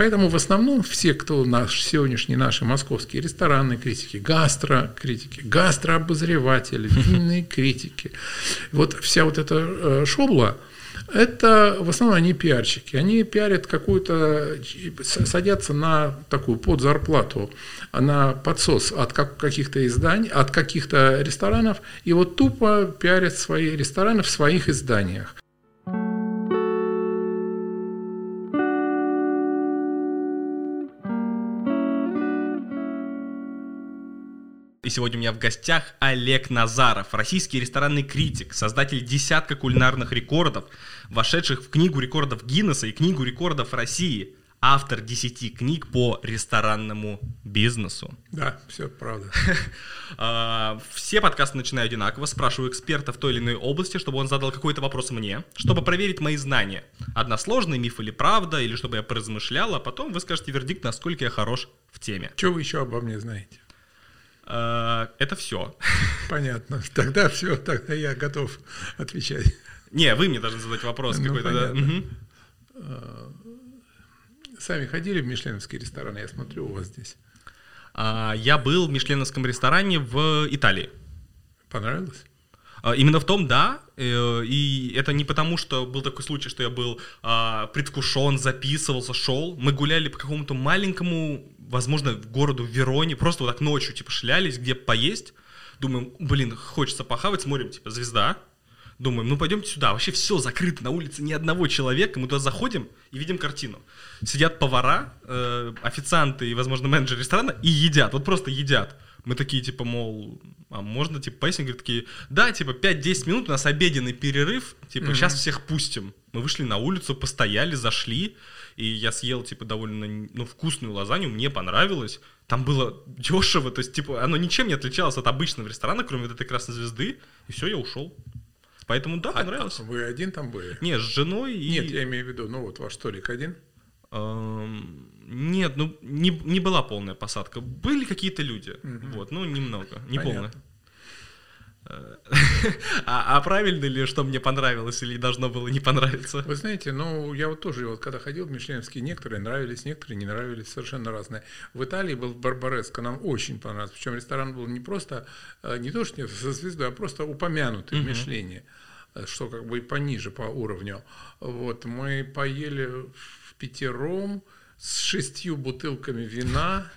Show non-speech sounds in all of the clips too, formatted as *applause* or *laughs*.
поэтому в основном все, кто наш, сегодняшние наши московские ресторанные критики, гастрокритики, гастрообозреватели, *laughs* винные критики, вот вся вот эта э, шобла, это в основном они пиарщики. Они пиарят какую-то, садятся на такую подзарплату, на подсос от каких-то изданий, от каких-то ресторанов, и вот тупо пиарят свои рестораны в своих изданиях. И сегодня у меня в гостях Олег Назаров, российский ресторанный критик, создатель десятка кулинарных рекордов, вошедших в Книгу рекордов Гиннесса и Книгу рекордов России, автор десяти книг по ресторанному бизнесу. Да, все правда. *laughs* А, все подкасты начинаю одинаково, спрашиваю эксперта в той или иной области, чтобы он задал какой-то вопрос мне, чтобы проверить мои знания. Односложный миф или правда, или чтобы я поразмышлял, а потом вы скажете вердикт, насколько я хорош в теме. Что вы еще обо мне знаете? Э, это все. Понятно. Тогда все, тогда я готов отвечать. Не, вы мне должны задать вопрос ну, какой-то. Да? Угу. Сами ходили в мишленовский ресторан, я смотрю, у вас здесь. А, я был в мишленовском ресторане в Италии. Понравилось? А, именно в том, да. Э, и это не потому, что был такой случай, что я был а, предвкушен, записывался, шел. Мы гуляли по какому-то маленькому возможно, городу Вероне, просто вот так ночью, типа, шлялись, где поесть. Думаем, блин, хочется похавать, смотрим, типа, звезда. Думаем, ну пойдемте сюда. Вообще все закрыто, на улице ни одного человека. Мы туда заходим и видим картину. Сидят повара, э, официанты и, возможно, менеджер ресторана и едят. Вот просто едят. Мы такие, типа, мол, а можно, типа, поесть? Они говорят, такие, да, типа, 5-10 минут, у нас обеденный перерыв, типа, mm-hmm. сейчас всех пустим. Мы вышли на улицу, постояли, зашли, и я съел, типа, довольно, ну, вкусную лазанью, мне понравилось. Там было дешево, то есть, типа, оно ничем не отличалось от обычного ресторана, кроме вот этой красной звезды, и все, я ушел. Поэтому, да, а понравилось. Вы один там были? Нет, с женой и... Нет, я имею в виду, ну, вот ваш столик один? Нет, ну, не, не была полная посадка. Были какие-то люди, угу. вот, ну, немного, не полная. *laughs* А, а правильно ли, что мне понравилось или должно было не понравиться? Вы знаете, ну, я вот тоже, вот когда ходил в Мишленовские, некоторые нравились, некоторые не нравились, совершенно разные. В Италии был Барбареско, нам очень понравился, причем ресторан был не просто, э, не то, что со звездой, а просто упомянутый в Мишлене, э, что как бы пониже по уровню. Вот, мы поели пятером с шестью бутылками вина,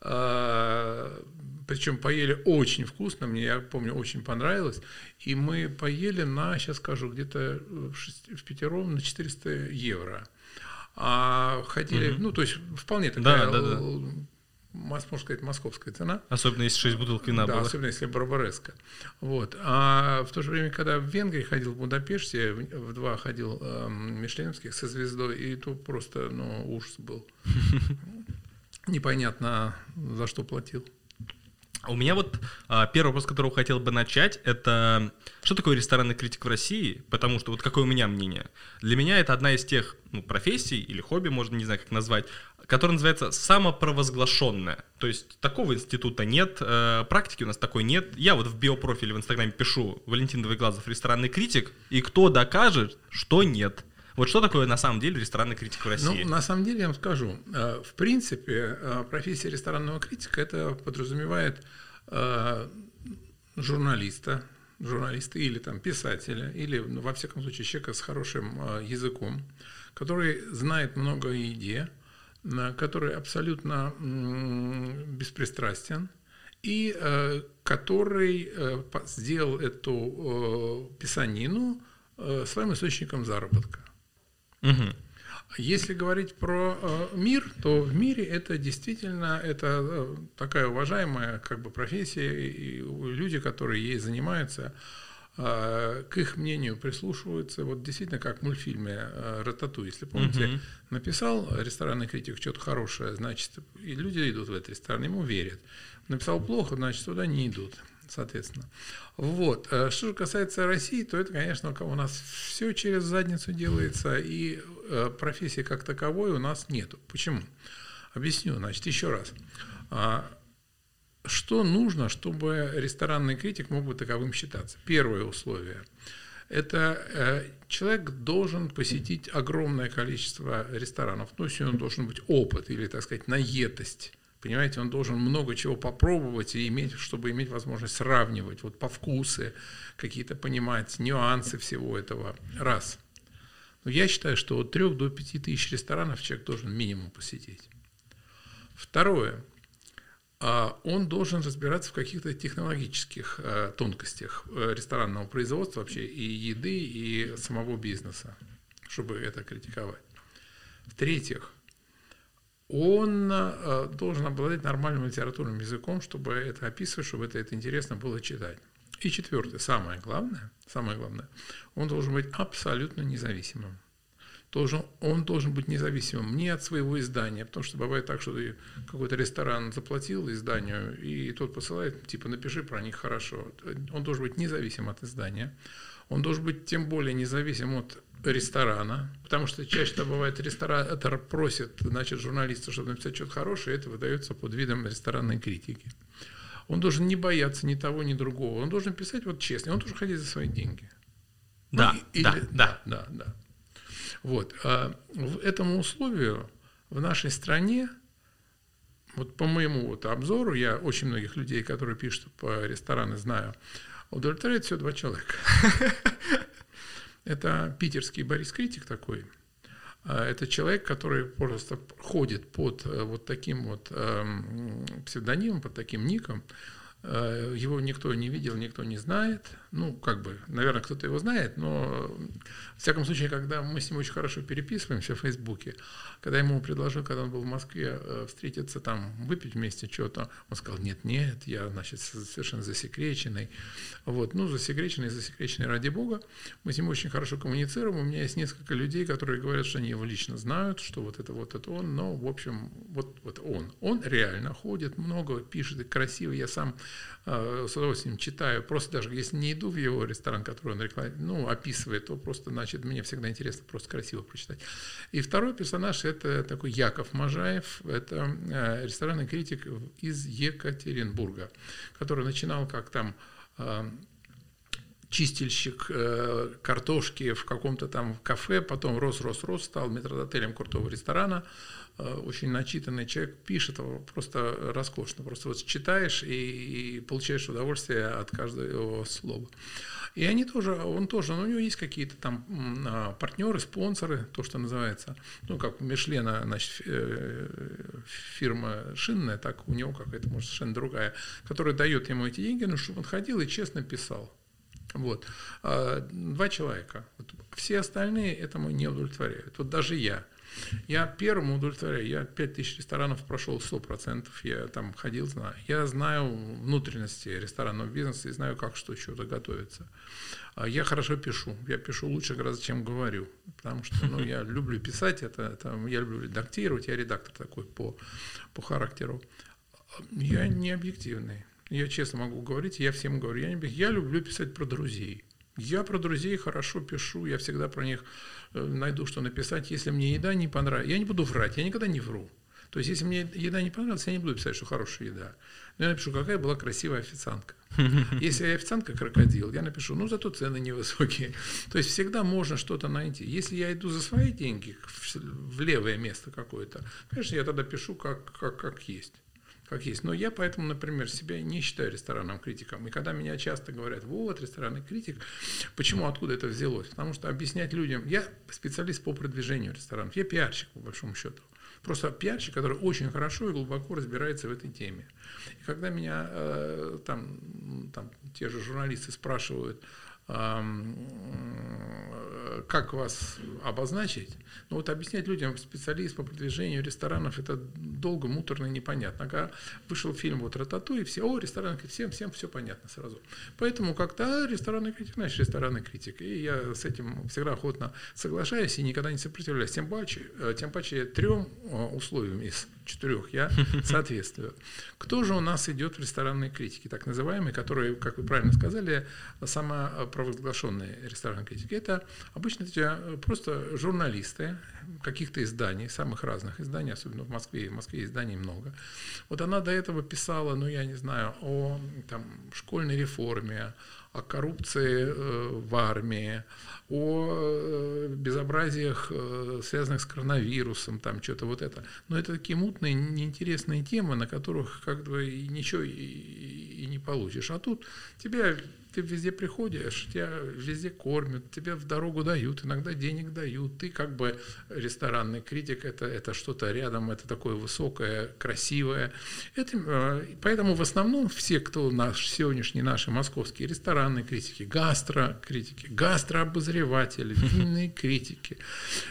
э, причем поели очень вкусно, мне, я помню, очень понравилось. И мы поели на, сейчас скажу, где-то в пятером на 400 евро. А ходили, угу. ну, то есть вполне такая, да, да, да. Можно сказать, московская цена. Особенно если 6 бутылок вина да, было. особенно если барбареска. Вот. А в то же время, когда в Венгрии ходил в Будапеште, в, два ходил э, Мишленовских со звездой, и то просто, ну, ужас был. *laughs* Непонятно, за что платил. У меня вот а, первый вопрос, с которого хотел бы начать, это что такое ресторанный критик в России? Потому что вот какое у меня мнение? Для меня это одна из тех ну, профессий или хобби, можно не знаю как назвать, которая называется самопровозглашенная. То есть такого института нет, э, практики у нас такой нет. Я вот в биопрофиле в Инстаграме пишу Валентин Двоеглазов ресторанный критик, и кто докажет, что нет. Вот что такое на самом деле ресторанный критик в России? Ну, на самом деле я вам скажу. Э, в принципе, э, профессия ресторанного критика это подразумевает э, журналиста, журналиста или там писателя, или, ну, во всяком случае, человека с хорошим языком, который знает много о еде, который абсолютно беспристрастен, и который сделал эту писанину своим источником заработка. Угу. Если говорить про э, мир, то в мире это действительно это э, такая уважаемая как бы профессия, и люди, которые ей занимаются, э, к их мнению прислушиваются. Вот действительно, как в мультфильме э, «Ратату», если помните, угу. написал ресторанный критик что-то хорошее, значит, и люди идут в этот ресторан, ему верят. Написал плохо, значит, туда не идут соответственно. Вот. Э, что же касается России, то это, конечно, у нас все через задницу делается, и э, профессии как таковой у нас нету. Почему? Объясню, значит, еще раз. А, что нужно, чтобы ресторанный критик мог бы таковым считаться? Первое условие Это э, человек должен посетить огромное количество ресторанов. Ну, если он должен быть опыт или, так сказать, наетость. Понимаете, он должен много чего попробовать и иметь, чтобы иметь возможность сравнивать вот по вкусы, какие-то понимать нюансы всего этого. Раз. Но я считаю, что от 3 до 5 тысяч ресторанов человек должен минимум посетить. Второе. А он должен разбираться в каких-то технологических э, тонкостях э, ресторанного производства вообще и еды, и самого бизнеса, чтобы это критиковать. В-третьих, он э, должен обладать нормальным литературным языком, чтобы это описывать, чтобы это, это интересно было читать. И четвертое, самое главное, самое главное, он должен быть абсолютно независимым должен, он должен быть независимым не от своего издания, потому что бывает так, что какой-то ресторан заплатил изданию, и тот посылает, типа, напиши про них хорошо. Он должен быть независим от издания. Он должен быть тем более независим от ресторана, потому что чаще бывает ресторатор просит, значит, журналиста, чтобы написать что-то хорошее, и это выдается под видом ресторанной критики. Он должен не бояться ни того, ни другого. Он должен писать вот честно. Он должен ходить за свои деньги. Да, ну, или, да, да, да, да. Вот. А в этому условию в нашей стране, вот по моему вот обзору, я очень многих людей, которые пишут по рестораны, знаю, удовлетворяет все два человека. Это питерский Борис Критик такой. А это человек, который просто ходит под э, вот таким вот эм, псевдонимом, под таким ником, его никто не видел, никто не знает. Ну, как бы, наверное, кто-то его знает, но в всяком случае, когда мы с ним очень хорошо переписываемся в Фейсбуке, когда ему предложил, когда он был в Москве, э, встретиться там, выпить вместе что-то, он сказал, нет, нет, я, значит, совершенно засекреченный. Вот, ну, засекреченный, засекреченный ради бога. Мы с ним очень хорошо коммуницируем. У меня есть несколько людей, которые говорят, что они его лично знают, что вот это вот это он, но, в общем, вот, вот он. Он реально ходит много, пишет красиво. Я сам Э, с удовольствием читаю. Просто даже если не иду в его ресторан, который он реклам... ну, описывает, то просто, значит, мне всегда интересно просто красиво прочитать. И второй персонаж – это такой Яков Можаев. Это э, ресторанный критик из Екатеринбурга, который начинал как там э, чистильщик картошки в каком-то там кафе, потом рос, рос, рос, стал метродотелем крутого ресторана, Э, очень начитанный человек пишет просто роскошно. Просто вот читаешь и, и получаешь удовольствие от каждого его слова. И они тоже, он тоже, ну, у него есть какие-то там а, партнеры, спонсоры, то, что называется, ну, как у Мишлена, значит, э, фирма шинная, так у него какая-то, может, совершенно другая, которая дает ему эти деньги, ну, чтобы он ходил и честно писал. Вот. А, два человека. Все остальные этому не удовлетворяют. Вот даже я – я первому удовлетворяю. Я 5000 ресторанов прошел 100%. Я там ходил, знаю. Я знаю внутренности ресторанного бизнеса и знаю, как что что-то готовится. А я хорошо пишу. Я пишу лучше гораздо, чем говорю. Потому что ну, я *laughs* люблю писать, это, это, я люблю редактировать. Я редактор такой по, по характеру. Я не объективный. Я честно могу говорить, я всем говорю, я, не, я люблю писать про друзей. Я про друзей хорошо пишу, я всегда про них э, найду, что написать. Если мне еда не понравится, я не буду врать, я никогда не вру. То есть, если мне еда не понравилась, я не буду писать, что хорошая еда. Но я напишу, какая была красивая официантка. *laughs* Если официантка крокодил, я напишу, ну, зато цены невысокие. *laughs* То есть, всегда можно что-то найти. Если я иду за свои деньги в левое место какое-то, конечно, я тогда пишу, как, как, как есть как есть. Но я поэтому, например, себя не считаю ресторанным критиком. И когда меня часто говорят, вот, ресторанный критик, почему, откуда это взялось? Потому что объяснять людям, я специалист по продвижению ресторанов, я пиарщик, по большому счету. Просто пиарщик, который очень хорошо и глубоко разбирается в этой теме. И когда меня э, там, там те же журналисты спрашивают, как вас обозначить. Ну вот объяснять людям, специалист по продвижению ресторанов, это долго, муторно и непонятно. Когда вышел фильм вот «Рататуй», все, о, критик, всем, всем все понятно сразу. Поэтому как-то ресторанный критик, значит, ресторанный критик. И я с этим всегда охотно соглашаюсь и никогда не сопротивляюсь. Тем паче, э, тем паче трем э, условиям из четырех я *laughs* соответствую. Кто же у нас идет в ресторанные критики, так называемые, которые, как вы правильно сказали, самопровозглашенные ресторанные критики? Это обычно эти э, просто журналисты каких-то изданий, самых разных изданий, особенно в Москве. В Москве изданий много. Вот она до этого писала, ну, я не знаю, о там, школьной реформе, о коррупции в армии, о безобразиях, связанных с коронавирусом, там что-то вот это. Но это такие мутные, неинтересные темы, на которых как бы ничего и, и не получишь. А тут тебя ты везде приходишь, тебя везде кормят, тебе в дорогу дают, иногда денег дают. Ты как бы ресторанный критик, это, это что-то рядом, это такое высокое, красивое. Это, э, поэтому в основном все, кто наш, сегодняшние наши московские ресторанные критики, гастрокритики, гастрообозреватели, *laughs* винные критики,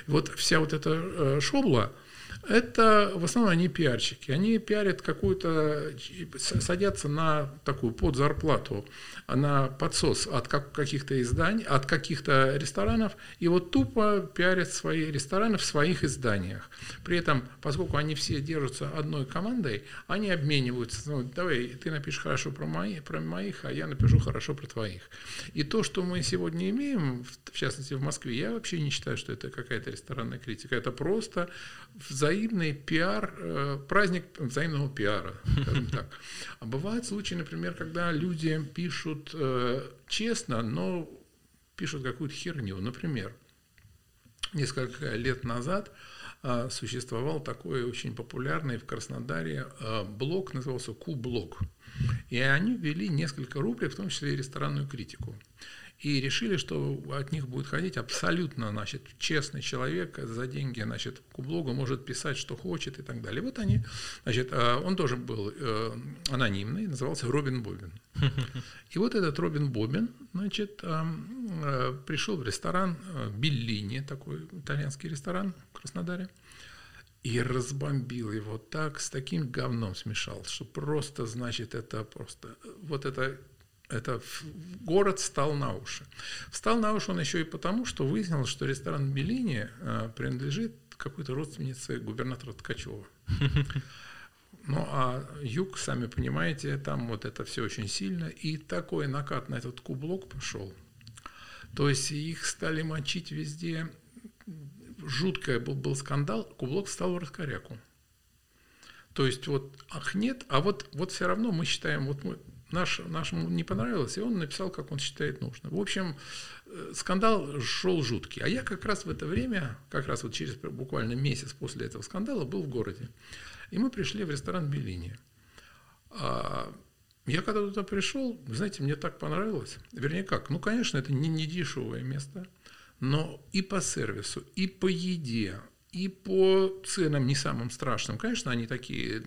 вот вся вот эта э, шобла – это в основном они пиарщики. Они пиарят какую-то, садятся на такую подзарплату, на подсос от каких-то изданий, от каких-то ресторанов, и вот тупо пиарят свои рестораны в своих изданиях. При этом, поскольку они все держатся одной командой, они обмениваются. Ну, давай, ты напишешь хорошо про, мои, про моих, а я напишу хорошо про твоих. И то, что мы сегодня имеем, в частности в Москве, я вообще не считаю, что это какая-то ресторанная критика. Это просто взаимный пиар, э, праздник взаимного пиара, скажем так. *laughs* А бывают случаи, например, когда люди пишут э, честно, но пишут какую-то херню. Например, несколько лет назад э, существовал такой очень популярный в Краснодаре блог, назывался Ку-блог. И они ввели несколько рубрик, в том числе и ресторанную критику и решили, что от них будет ходить абсолютно, значит, честный человек за деньги, значит, к блогу может писать, что хочет и так далее. Вот они, значит, а, он тоже был э, анонимный, назывался Робин Бобин. *laughs* И вот этот Робин Бобин, значит, э, пришел в ресторан э, Беллини, такой итальянский ресторан в Краснодаре, и разбомбил его так, с таким говном смешал, что просто, значит, это просто, вот это это город встал на уши. Встал на уши он еще и потому, что выяснилось, что ресторан Беллини э, принадлежит какой-то родственнице губернатора Ткачева. *laughs* Ну, а юг, сами понимаете, там вот это все очень сильно. И такой накат на этот кублок пошел. То есть их стали мочить везде. Жуткий был, был скандал, кублок встал в раскоряку. То есть вот, ах нет, а вот, вот все равно мы считаем, вот мы наш, нашему не понравилось, и он написал, как он считает нужно. В общем, э, скандал шел жуткий. А я как раз в это время, как раз вот через буквально месяц после этого скандала, был в городе. И мы пришли в ресторан Беллини. А я когда туда пришел, знаете, мне так понравилось. Вернее, как? Ну, конечно, это не, не дешевое место, но и по сервису, и по еде, и по ценам не самым страшным. Конечно, они такие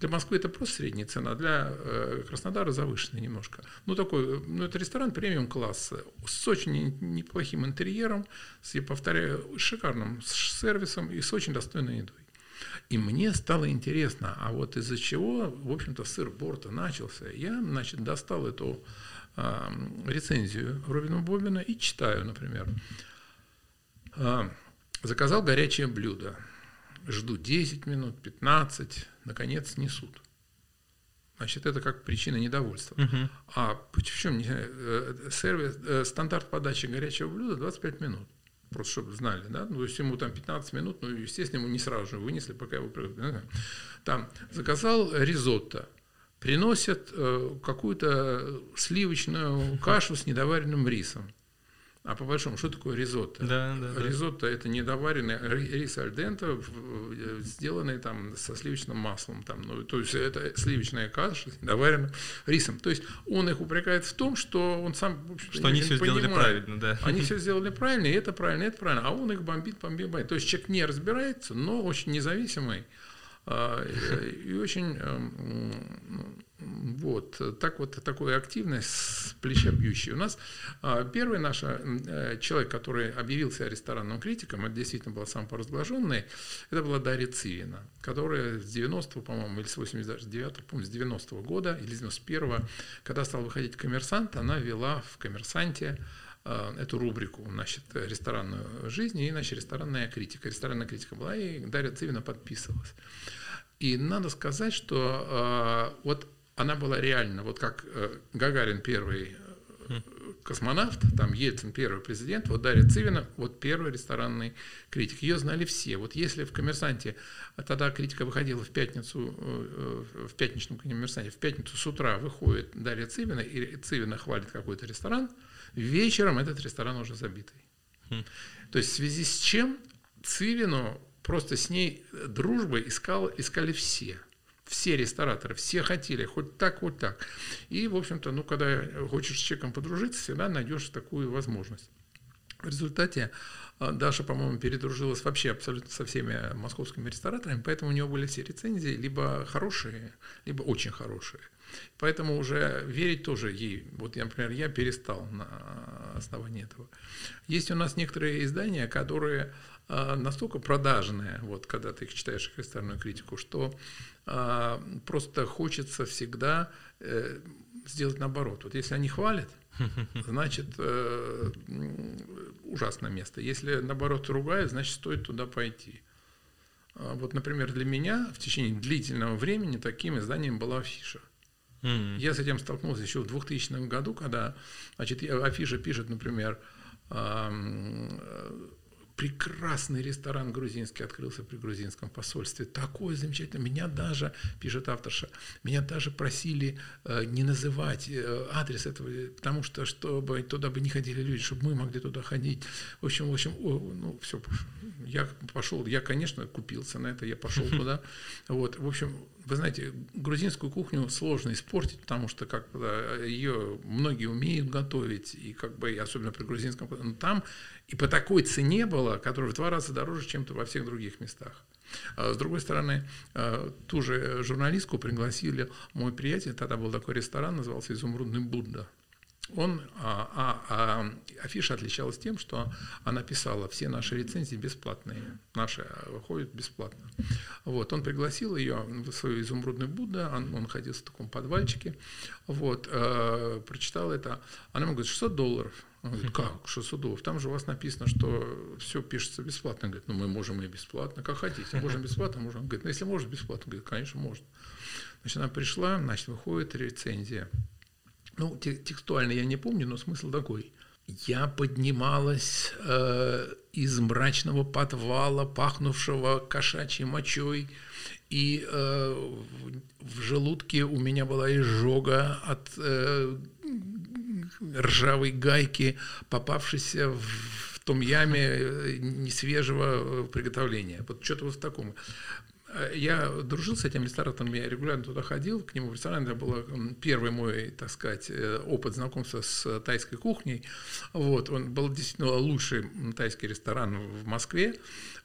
для Москвы это просто средняя цена, для э, Краснодара завышенная немножко. Ну, такой, ну, это ресторан премиум класса с очень неплохим интерьером, с, я повторяю, шикарным сервисом и с очень достойной едой. И мне стало интересно, а вот из-за чего, в общем-то, сыр борта начался. Я, значит, достал эту э, рецензию Робина Бобина и читаю, например. Заказал горячее блюдо жду 10 минут, 15, наконец несут. Значит, это как причина недовольства. Uh-huh. А в чем не э, сервис, э, стандарт подачи горячего блюда 25 минут. Просто чтобы знали, да? Ну, то есть ему там 15 минут, ну, естественно, ему не сразу же вынесли, пока его... Там заказал ризотто, приносят э, какую-то сливочную кашу с недоваренным рисом. А по большому, что такое ризотто? Да, да, ризотто да. это недоваренный рис альдента, сделанный там со сливочным маслом. Там, ну, то есть это сливочная каша с недоваренным рисом. То есть он их упрекает в том, что он сам Что они все понимает. сделали правильно, да. Они все сделали правильно, и это правильно, и это правильно. А он их бомбит, бомбит, бомбит. То есть человек не разбирается, но очень независимый а, и очень эм, вот, так вот, такой активность с плеча бьющей. У нас а, первый наш э, человек, который объявился ресторанным критиком, это действительно был сам поразглаженный, это была Дарья Цивина, которая с 90-го, по-моему, или с 89-го, по-моему, с 90-го года, или с 91-го, когда стал выходить коммерсант, она вела в коммерсанте а, эту рубрику, значит, ресторанную жизнь и, значит, ресторанная критика. Ресторанная критика была, и Дарья Цивина подписывалась. И надо сказать, что э, вот она была реально, вот как э, Гагарин первый космонавт, там Ельцин первый президент, вот Дарья Цивина, вот первый ресторанный критик. Ее знали все. Вот если в «Коммерсанте», а тогда критика выходила в пятницу, э, э, в пятничном «Коммерсанте», в пятницу с утра выходит Дарья Цивина, и Цивина хвалит какой-то ресторан, вечером этот ресторан уже забитый. Хм. То есть в связи с чем Цивину просто с ней дружбы искал, искали все – все рестораторы, все хотели, хоть так, хоть так. И, в общем-то, ну, когда хочешь с человеком подружиться, всегда найдешь такую возможность. В результате а, Даша, по-моему, передружилась вообще абсолютно со всеми московскими рестораторами, поэтому у нее были все рецензии либо хорошие, либо очень хорошие. Поэтому уже верить тоже ей. Вот, например, я перестал на основании этого. Есть у нас некоторые издания, которые а, настолько продажные, вот когда ты их читаешь, их ресторанную критику, что а, просто хочется всегда э, сделать наоборот. Вот если они хвалят, *laughs* значит э, ужасное место. Если наоборот ругают, значит стоит туда пойти. А вот, например, для меня в течение длительного времени таким изданием была афиша. Mm-hmm. Я с этим столкнулся еще в 2000 году, когда значит, афиша пишет, например, прекрасный ресторан грузинский открылся при грузинском посольстве. Такой замечательный. Меня даже, пишет авторша, меня даже просили э, не называть э, адрес этого, потому что, чтобы туда бы не ходили люди, чтобы мы могли туда ходить. В общем, в общем, о, ну, все, я пошел, я, конечно, купился на это, я пошел туда. Вот, в общем, вы знаете, грузинскую кухню сложно испортить, потому что как ее многие умеют готовить, и как бы, особенно при грузинском, но там и по такой цене было, которая в два раза дороже, чем-то во всех других местах. А с другой стороны, а, ту же журналистку пригласили мой приятель, тогда был такой ресторан, назывался «Изумрудный Будда» он, а, а, а афиша отличалась тем, что она писала все наши рецензии бесплатные, наши выходят бесплатно. Вот, он пригласил ее в свою изумрудную Будда, он, он ходил в таком подвальчике, вот, э, прочитал это, она ему говорит, 600 долларов. Он говорит, как 600 долларов? Там же у вас написано, что все пишется бесплатно. Он говорит, ну мы можем и бесплатно, как хотите. *laughs* Можем бесплатно, можем. Он говорит, ну если можно бесплатно. Он говорит, конечно, можно. Значит, она пришла, значит, выходит рецензия ну, текстуально я не помню, но смысл такой. Я поднималась э, из мрачного подвала, пахнувшего кошачьей мочой, и э, в желудке у меня была изжога от э, ржавой гайки, попавшейся в, в том яме э, несвежего приготовления. Вот что-то вот в таком. Э, я дружил с этим ресторатором, я регулярно туда ходил, к нему в ресторан, это был первый мой, так сказать, э, опыт знакомства с тайской кухней. Вот, он был действительно лучший тайский ресторан в Москве.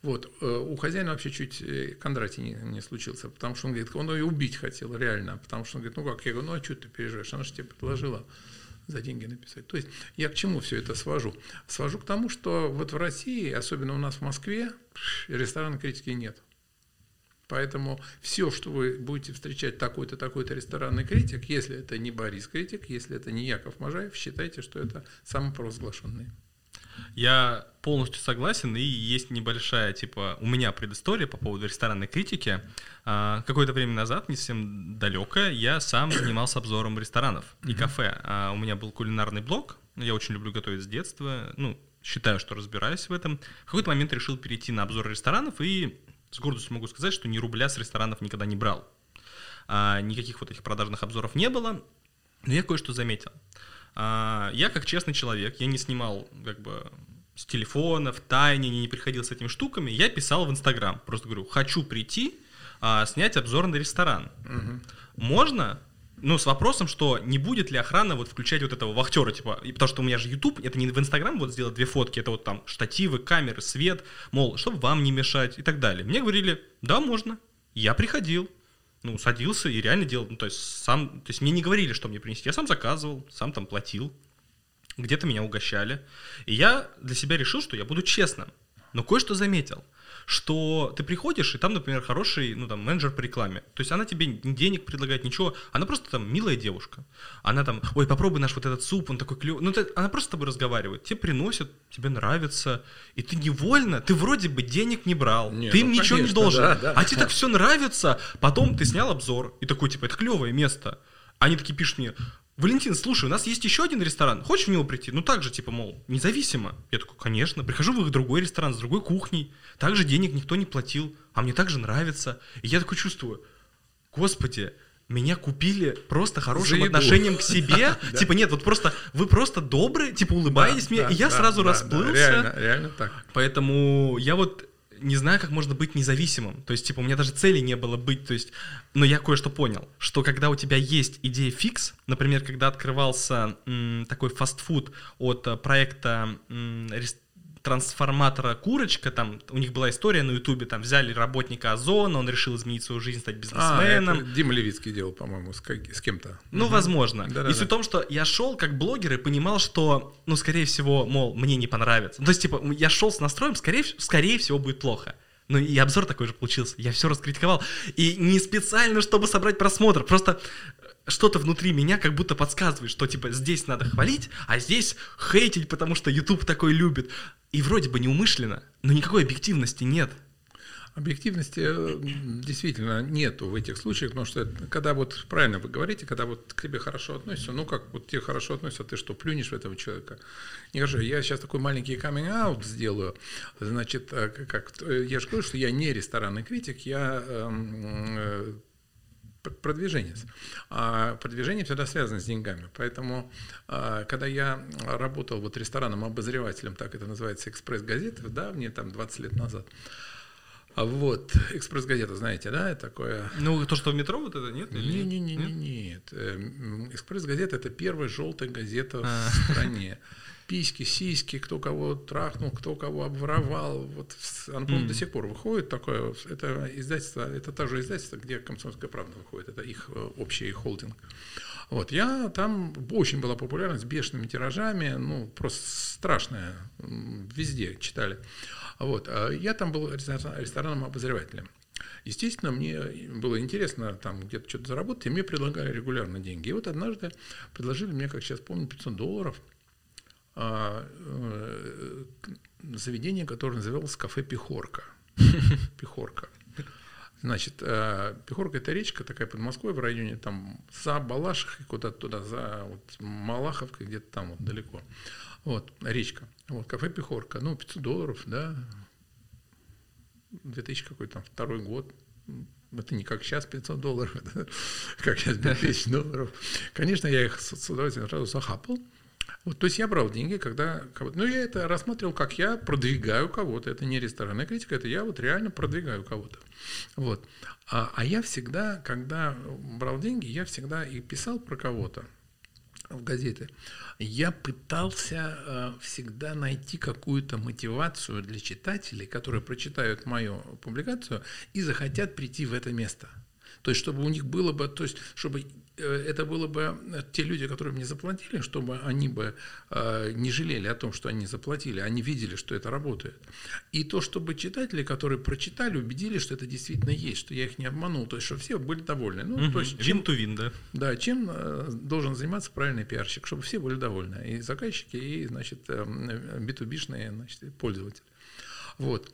Вот, э, у хозяина вообще чуть Кондратий не, не случился, потому что он говорит, он ее убить хотел, реально, потому что он говорит, ну как, я говорю, ну а что ты переживаешь, она же тебе предложила за деньги написать. То есть я к чему все это свожу? Свожу к тому, что вот в России, особенно у нас в Москве, ресторанной критики нет. Поэтому все, что вы будете встречать такой-то, такой-то ресторанный критик, если это не Борис Критик, если это не Яков Можаев, считайте, что это самопровозглашенный. Я полностью согласен, и есть небольшая, типа, у меня предыстория по поводу ресторанной критики. А, какое-то время назад, не совсем далекое, я сам занимался обзором ресторанов и кафе. А, у меня был кулинарный блог, я очень люблю готовить с детства, ну, считаю, что разбираюсь в этом. В какой-то момент решил перейти на обзор ресторанов и с гордостью могу сказать, что ни рубля с ресторанов никогда не брал. А, никаких вот этих продажных обзоров не было, но я кое-что заметил. А, я как честный человек, я не снимал как бы с телефона, в тайне, не приходил с этими штуками, я писал в Инстаграм, просто говорю, хочу прийти, а, снять обзор на ресторан. Угу. Можно? Ну, с вопросом, что не будет ли охрана вот включать вот этого вахтера, типа, и потому что у меня же YouTube, это не в Инстаграм вот сделать две фотки, это вот там штативы, камеры, свет, мол, чтобы вам не мешать и так далее. Мне говорили, да, можно. Я приходил, ну, садился и реально делал, ну, то есть сам, то есть мне не говорили, что мне принести, я сам заказывал, сам там платил, где-то меня угощали. И я для себя решил, что я буду честным. Но кое-что заметил – что ты приходишь, и там, например, хороший, ну, там, менеджер по рекламе. То есть она тебе денег предлагает, ничего. Она просто там милая девушка. Она там, ой, попробуй наш вот этот суп, он такой клевый. Ну, ты, она просто с тобой разговаривает. Тебе приносят, тебе нравится. И ты невольно, ты вроде бы денег не брал. Не, ты им ну, ничего конечно, не должен. Да, да. А тебе так все нравится. Потом ты снял обзор. И такой, типа, это клевое место. Они такие пишут мне, Валентин, слушай, у нас есть еще один ресторан, хочешь в него прийти? Ну так же, типа, мол, независимо. Я такой, конечно, прихожу в их другой ресторан с другой кухней, также денег никто не платил, а мне также нравится. И я такой чувствую, господи, меня купили просто хорошим отношением к *laughs* себе. Типа, нет, вот просто вы просто добрые, типа, улыбаетесь мне, и я сразу расплылся. Реально, реально так. Поэтому я вот не знаю, как можно быть независимым. То есть, типа, у меня даже цели не было быть, то есть, но я кое-что понял, что когда у тебя есть идея фикс, например, когда открывался м, такой фастфуд от э, проекта м, трансформатора «Курочка», там у них была история на Ютубе, там взяли работника Озона, он решил изменить свою жизнь, стать бизнесменом. А, Дима Левицкий делал, по-моему, с, с кем-то. Ну, угу. возможно. Да-да-да. И суть в том, что я шел как блогер и понимал, что, ну, скорее всего, мол, мне не понравится. То есть, типа, я шел с настроем, скорее, скорее всего, будет плохо. Ну и обзор такой же получился. Я все раскритиковал. И не специально, чтобы собрать просмотр. Просто что-то внутри меня как будто подсказывает, что типа здесь надо хвалить, а здесь хейтить, потому что YouTube такой любит. И вроде бы неумышленно, но никакой объективности нет. Объективности э, действительно нету в этих случаях, потому что когда вот, правильно вы говорите, когда вот к тебе хорошо относятся, ну как вот тебе хорошо относятся, а ты что, плюнешь в этого человека? Не хорошо, я сейчас такой маленький каминг аут сделаю, значит, э, как, э, я же говорю, что я не ресторанный критик, я эм, продвижение. А продвижение всегда связано с деньгами. Поэтому, а, когда я работал вот ресторанным обозревателем, так это называется, экспресс-газеты, да, мне там 20 лет назад, а вот, экспресс-газета, знаете, да, такое... Ну, то, что в метро вот это, нет? Не-не-не, нет. Эм, экспресс-газета – это первая желтая газета в а. стране письки, сиськи, кто кого трахнул, кто кого обворовал. Вот оно, mm. до сих пор выходит такое. Это издательство, это та же издательство, где «Комсомольская правда» выходит. Это их э, общий холдинг. Вот, я там очень была популярность с бешеными тиражами, ну, просто страшная, везде читали. Вот, а я там был ресторанным обозревателем. Естественно, мне было интересно там где-то что-то заработать, и мне предлагали регулярно деньги. И вот однажды предложили мне, как сейчас помню, 500 долларов – заведение, которое называлось кафе Пехорка. *laughs* Пехорка. Значит, э, Пехорка – это речка такая под Москвой в районе там за Балашихой, куда-то туда, за вот, Малаховкой, где-то там вот далеко. Вот, речка. Вот, кафе Пехорка. Ну, 500 долларов, да. 2000 какой там, второй год. Это не как сейчас 500 долларов, *laughs* это как сейчас 2000 долларов. Конечно, я их с удовольствием сразу захапал. Вот, то есть я брал деньги, когда... Ну, я это рассматривал, как я продвигаю кого-то. Это не ресторанная критика, это я вот реально продвигаю кого-то. Вот. А, а я всегда, когда брал деньги, я всегда и писал про кого-то в газеты. Я пытался э, всегда найти какую-то мотивацию для читателей, которые прочитают мою публикацию и захотят прийти в это место. То есть, чтобы у них было бы, то есть, чтобы это было бы э, те люди, которые мне заплатили, чтобы они бы э, не жалели о том, что они заплатили, они видели, что это работает. И то, чтобы читатели, которые прочитали, убедились, что это действительно есть, что я их не обманул, то есть, чтобы все были довольны. Ну, угу. то есть, чем, to win, да? Да, чем должен заниматься правильный пиарщик, чтобы все были довольны, и заказчики, и, значит, B2B-шные значит, пользователи. Вот.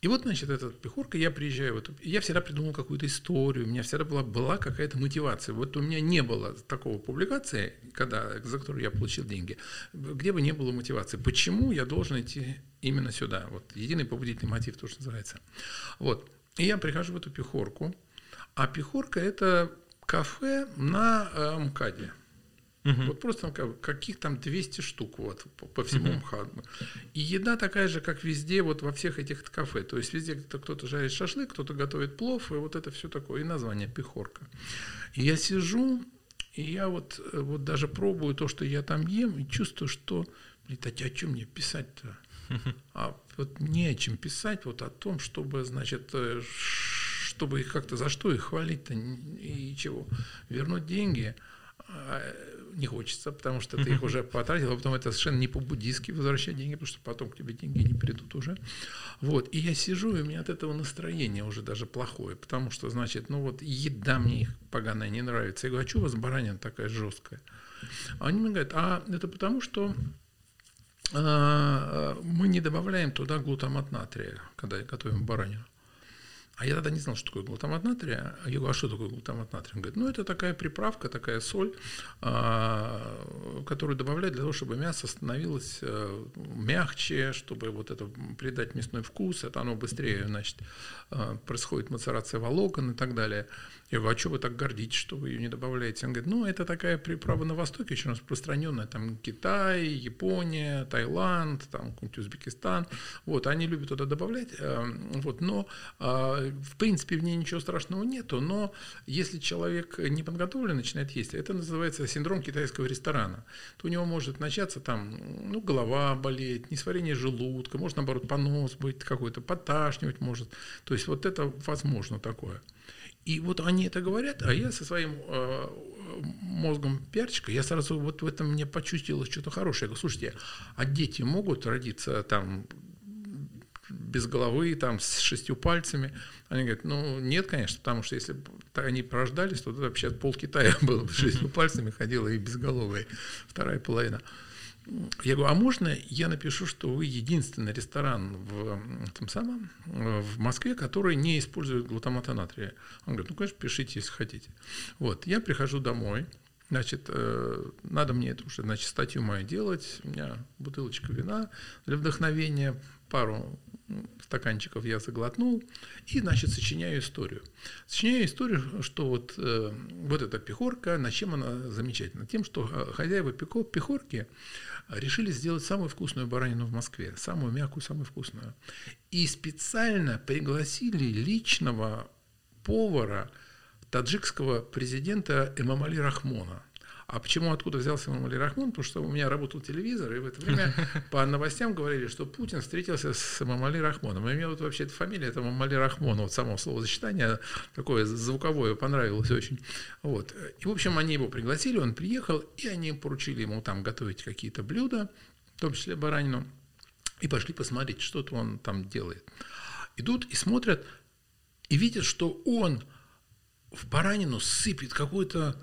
И вот, значит, этот Пехорка, я приезжаю, вот, я всегда придумал какую-то историю, у меня всегда была, была какая-то мотивация. Вот у меня не было такого публикации, когда, за которую я получил деньги, где бы не было мотивации. Почему я должен идти именно сюда? Вот единый побудительный мотив, то, что называется. Вот. И я прихожу в эту Пехорку, а Пехорка – это кафе на э, МКАДе. Угу. Вот просто каких там 200 штук вот, по, по всему угу. МХАТу. И еда такая же, как везде, вот во всех этих кафе. То есть везде кто-то жарит шашлык, кто-то готовит плов, и вот это все такое. И название пехорка. И я сижу, и я вот, вот даже пробую то, что я там ем, и чувствую, что, блин, а о чем мне писать-то? *laughs* А вот не о чем писать, вот о том, чтобы, значит, э, чтобы их как-то, за что их хвалить-то и чего? Вернуть деньги – а, не хочется, потому что ты их *laughs* уже потратил, а потом это совершенно не по-буддийски возвращать деньги, потому что потом к тебе деньги не придут уже. Вот. И я сижу, и у меня от этого настроение уже даже плохое, потому что, значит, ну вот еда мне их поганая не нравится. Я говорю, а что у вас баранина такая жесткая? А они мне говорят, а это потому, что а, мы не добавляем туда глутамат натрия, когда готовим баранину. А я тогда не знал, что такое глутамат натрия. Я говорю, а что такое глутамат натрия? Он говорит, ну это такая приправка, такая соль, а, которую добавляют для того, чтобы мясо становилось э, мягче, чтобы вот это придать мясной вкус, это оно быстрее, значит, э, происходит мацерация волокон и так далее. Я говорю, а что вы так гордитесь, что вы ее не добавляете? Он говорит, ну, это такая приправа на Востоке, очень распространенная, там Китай, Япония, Таиланд, там Узбекистан, вот, они любят туда добавлять, эм, вот, но, а, в принципе, в ней ничего страшного нету, но если человек не подготовлен, начинает есть, это называется синдром китайского ресторана, то у него может начаться там, ну, голова болеть, несварение желудка, может, наоборот, понос быть какой-то, поташнивать может, то есть вот это возможно такое. И вот они это говорят, а я со своим э, мозгом пиарчика, я сразу вот в этом мне почувствовалось что-то хорошее. Я говорю, слушайте, а дети могут родиться там без головы, там, с шестью пальцами. Они говорят, ну, нет, конечно, потому что если бы они порождались, то вообще пол Китая *laughs* было с шестью пальцами, ходила и безголовая вторая половина. Я говорю, а можно я напишу, что вы единственный ресторан в, том самом, в Москве, который не использует глутамата натрия? Он говорит, ну, конечно, пишите, если хотите. Вот, я прихожу домой, Значит, э, надо мне это уже, значит, статью мою делать. У меня бутылочка вина для вдохновения, пару стаканчиков я заглотнул и, значит, сочиняю историю. Сочиняю историю, что вот, э, вот эта пехорка, на чем она замечательна? Тем, что э, хозяева пехорки решили сделать самую вкусную баранину в Москве, самую мягкую, самую вкусную. И специально пригласили личного повара таджикского президента Эмамали Рахмона – а почему, откуда взялся Имам Али Рахмон? Потому что у меня работал телевизор, и в это время *laughs* по новостям говорили, что Путин встретился с Имам Али Рахмоном. И мне вот вообще эта фамилия, это Имам Али Рахмон, вот само словосочетание такое звуковое понравилось очень. Вот. И, в общем, они его пригласили, он приехал, и они поручили ему там готовить какие-то блюда, в том числе баранину, и пошли посмотреть, что-то он там делает. Идут и смотрят, и видят, что он в баранину сыпет какой-то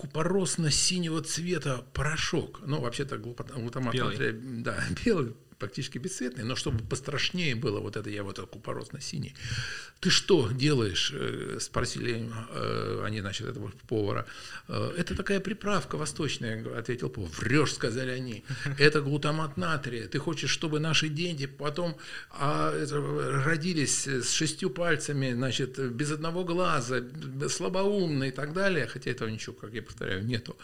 купоросно-синего цвета порошок. Ну, вообще-то глутамат белый. натрия, да, *laughs* белый, практически бесцветный, но чтобы пострашнее было вот это, я вот этот купоросно-синий. Ты что делаешь? Э, спросили э, они, значит, этого повара. «Э, это такая приправка восточная, ответил повар. Врешь, сказали они. Это глутамат натрия. Ты хочешь, чтобы наши дети потом а, родились с шестью пальцами, значит, без одного глаза, слабоумные и так далее. Хотя этого ничего, как я повторяю, нету.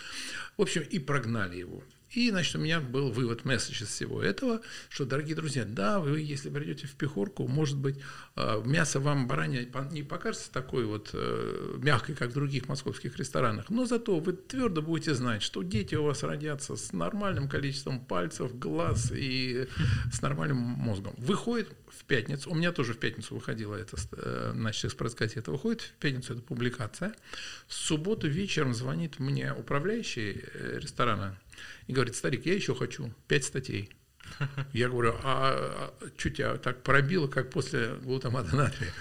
В общем, и прогнали его. И, значит, у меня был вывод, месседж из всего этого, что, дорогие друзья, да, вы, если придете в Пехорку, может быть, э, мясо вам баранье не покажется такой вот э, мягкой, как в других московских ресторанах, но зато вы твердо будете знать, что дети у вас родятся с нормальным количеством пальцев, глаз и с нормальным мозгом. Выходит в пятницу, у меня тоже в пятницу выходила эта, э, значит, экспресс-газета, выходит в пятницу эта публикация, в субботу вечером звонит мне управляющий ресторана, и говорит, старик, я еще хочу пять статей. Я говорю, а, а что тебя так пробило, как после глутамата натрия?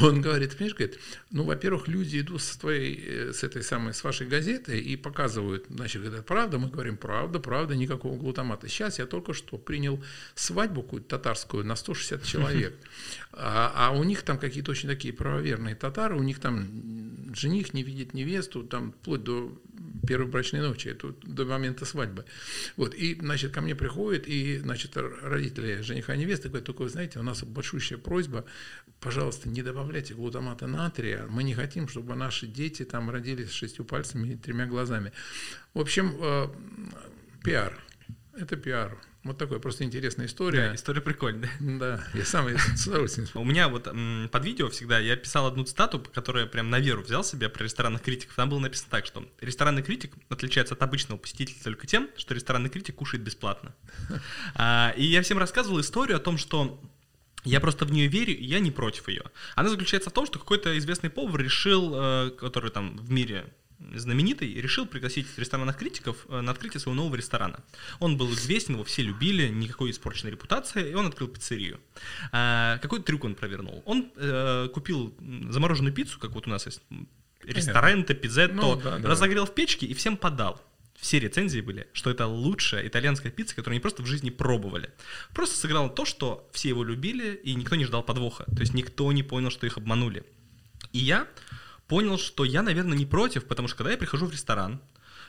Он говорит, понимаешь, говорит, ну, во-первых, люди идут с твоей, э, с этой самой, с вашей газеты и показывают, значит, это правда, мы говорим, правда, правда, никакого глутамата. Сейчас я только что принял свадьбу какую-то татарскую на 160 человек, а, а у них там какие-то очень такие правоверные татары, у них там жених не видит невесту, там вплоть до первой брачной ночи, это до момента свадьбы. Вот, и, значит, ко мне приходит, и, значит, родители жениха и невесты говорят, только, вы знаете, у нас большущая просьба, пожалуйста, не добавляйте глутамата натрия, мы не хотим, чтобы наши дети там родились с шестью пальцами и тремя глазами. В общем, э, пиар, это пиар. Вот такая просто интересная история. Да, история прикольная. Да, я сам с удовольствием. У меня вот под видео всегда я писал одну цитату, которую я прям на веру взял себе про ресторанных критиков. Там было написано так, что ресторанный критик отличается от обычного посетителя только тем, что ресторанный критик кушает бесплатно. *laughs* А, и я всем рассказывал историю о том, что я просто в нее верю, и я не против ее. Она заключается в том, что какой-то известный повар решил, э, который там в мире знаменитый, решил пригласить ресторанных критиков э, на открытие своего нового ресторана. Он был известен, его все любили, никакой испорченной репутации, и он открыл пиццерию. А, какой трюк он провернул? Он э, купил замороженную пиццу, как вот у нас есть ресторан, пиццетто, ну, да, да. разогрел в печке и всем подал все рецензии были, что это лучшая итальянская пицца, которую они просто в жизни пробовали. Просто сыграло то, что все его любили, и никто не ждал подвоха. То есть никто не понял, что их обманули. И я понял, что я, наверное, не против, потому что когда я прихожу в ресторан,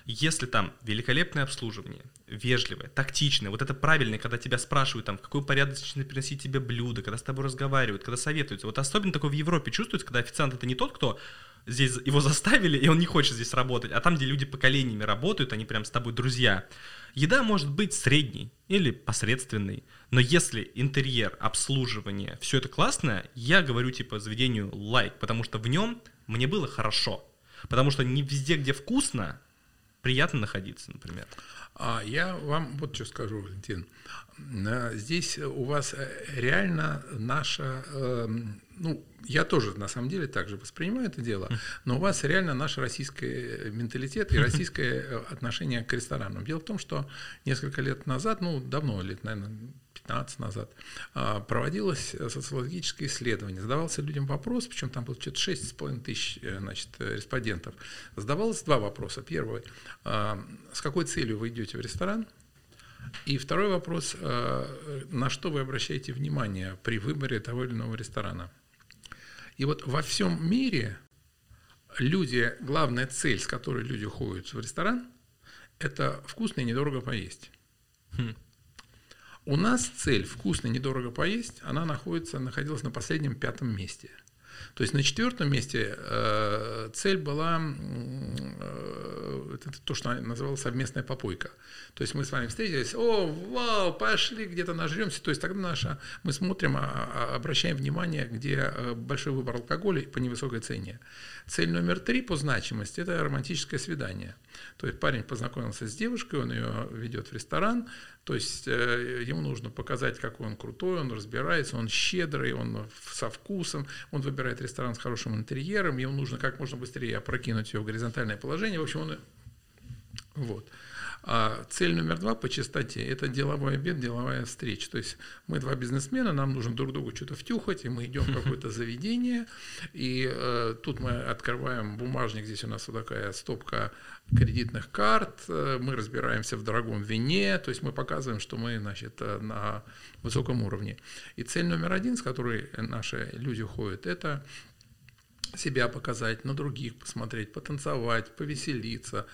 если там великолепное обслуживание, вежливое, тактичное, вот это правильное, когда тебя спрашивают, там, в какой порядочно приносить тебе блюдо, когда с тобой разговаривают, когда советуются. Вот особенно такое в Европе чувствуется, когда официант это не тот, кто здесь его заставили, и он не хочет здесь работать, а там, где люди поколениями работают, они прям с тобой друзья. Еда может быть средней или посредственной, но если интерьер, обслуживание, все это классное, я говорю типа заведению лайк, потому что в нем мне было хорошо. Потому что не везде, где вкусно, приятно находиться, например. А я вам вот что скажу, Валентин. Здесь у вас э, реально наша, эм, ну, я тоже на самом деле также воспринимаю это дело, но у вас реально наш российский менталитет и *laughs* российское э, отношение к ресторанам. Дело в том, что несколько лет назад, ну, давно, лет, наверное, 15 назад, а, проводилось социологическое исследование. Задавался людям вопрос, причем там было что-то 6,5 тысяч э, значит, респондентов. Задавалось два вопроса. Первый, а, с какой целью вы идете в ресторан? И второй вопрос, а, на что вы обращаете внимание при выборе того или иного ресторана? И вот во всем мире люди, главная цель, с которой люди ходят в ресторан, это вкусно и недорого поесть. Хм. У нас цель вкусно, недорого поесть, она находится, находилась на последнем пятом месте. То есть на четвертом месте э, цель была э, это то, что называлось совместная попойка. То есть мы с вами встретились, о, вау, пошли, где-то нажремся. То есть тогда наша, мы смотрим, а, а, обращаем внимание, где э, большой выбор алкоголя по невысокой цене. Цель номер три по значимости – это романтическое свидание. То есть парень познакомился с девушкой, он ее ведет в ресторан, то есть э, ему нужно показать, какой он крутой, он разбирается, он щедрый, он со вкусом, он выбирает ресторан с хорошим интерьером, ему нужно как можно быстрее опрокинуть ее в горизонтальное положение. В общем, он... Вот. А цель номер два по частоте – это деловой обед, деловая встреча. То есть мы два бизнесмена, нам нужно друг другу что-то втюхать, и мы идем в какое-то заведение, и э, тут мы открываем бумажник, здесь у нас вот такая стопка кредитных карт, э, мы разбираемся в дорогом вине, то есть мы показываем, что мы значит, э, на высоком уровне. И цель номер один, с которой наши люди ходят, это себя показать, на других посмотреть, потанцевать, повеселиться,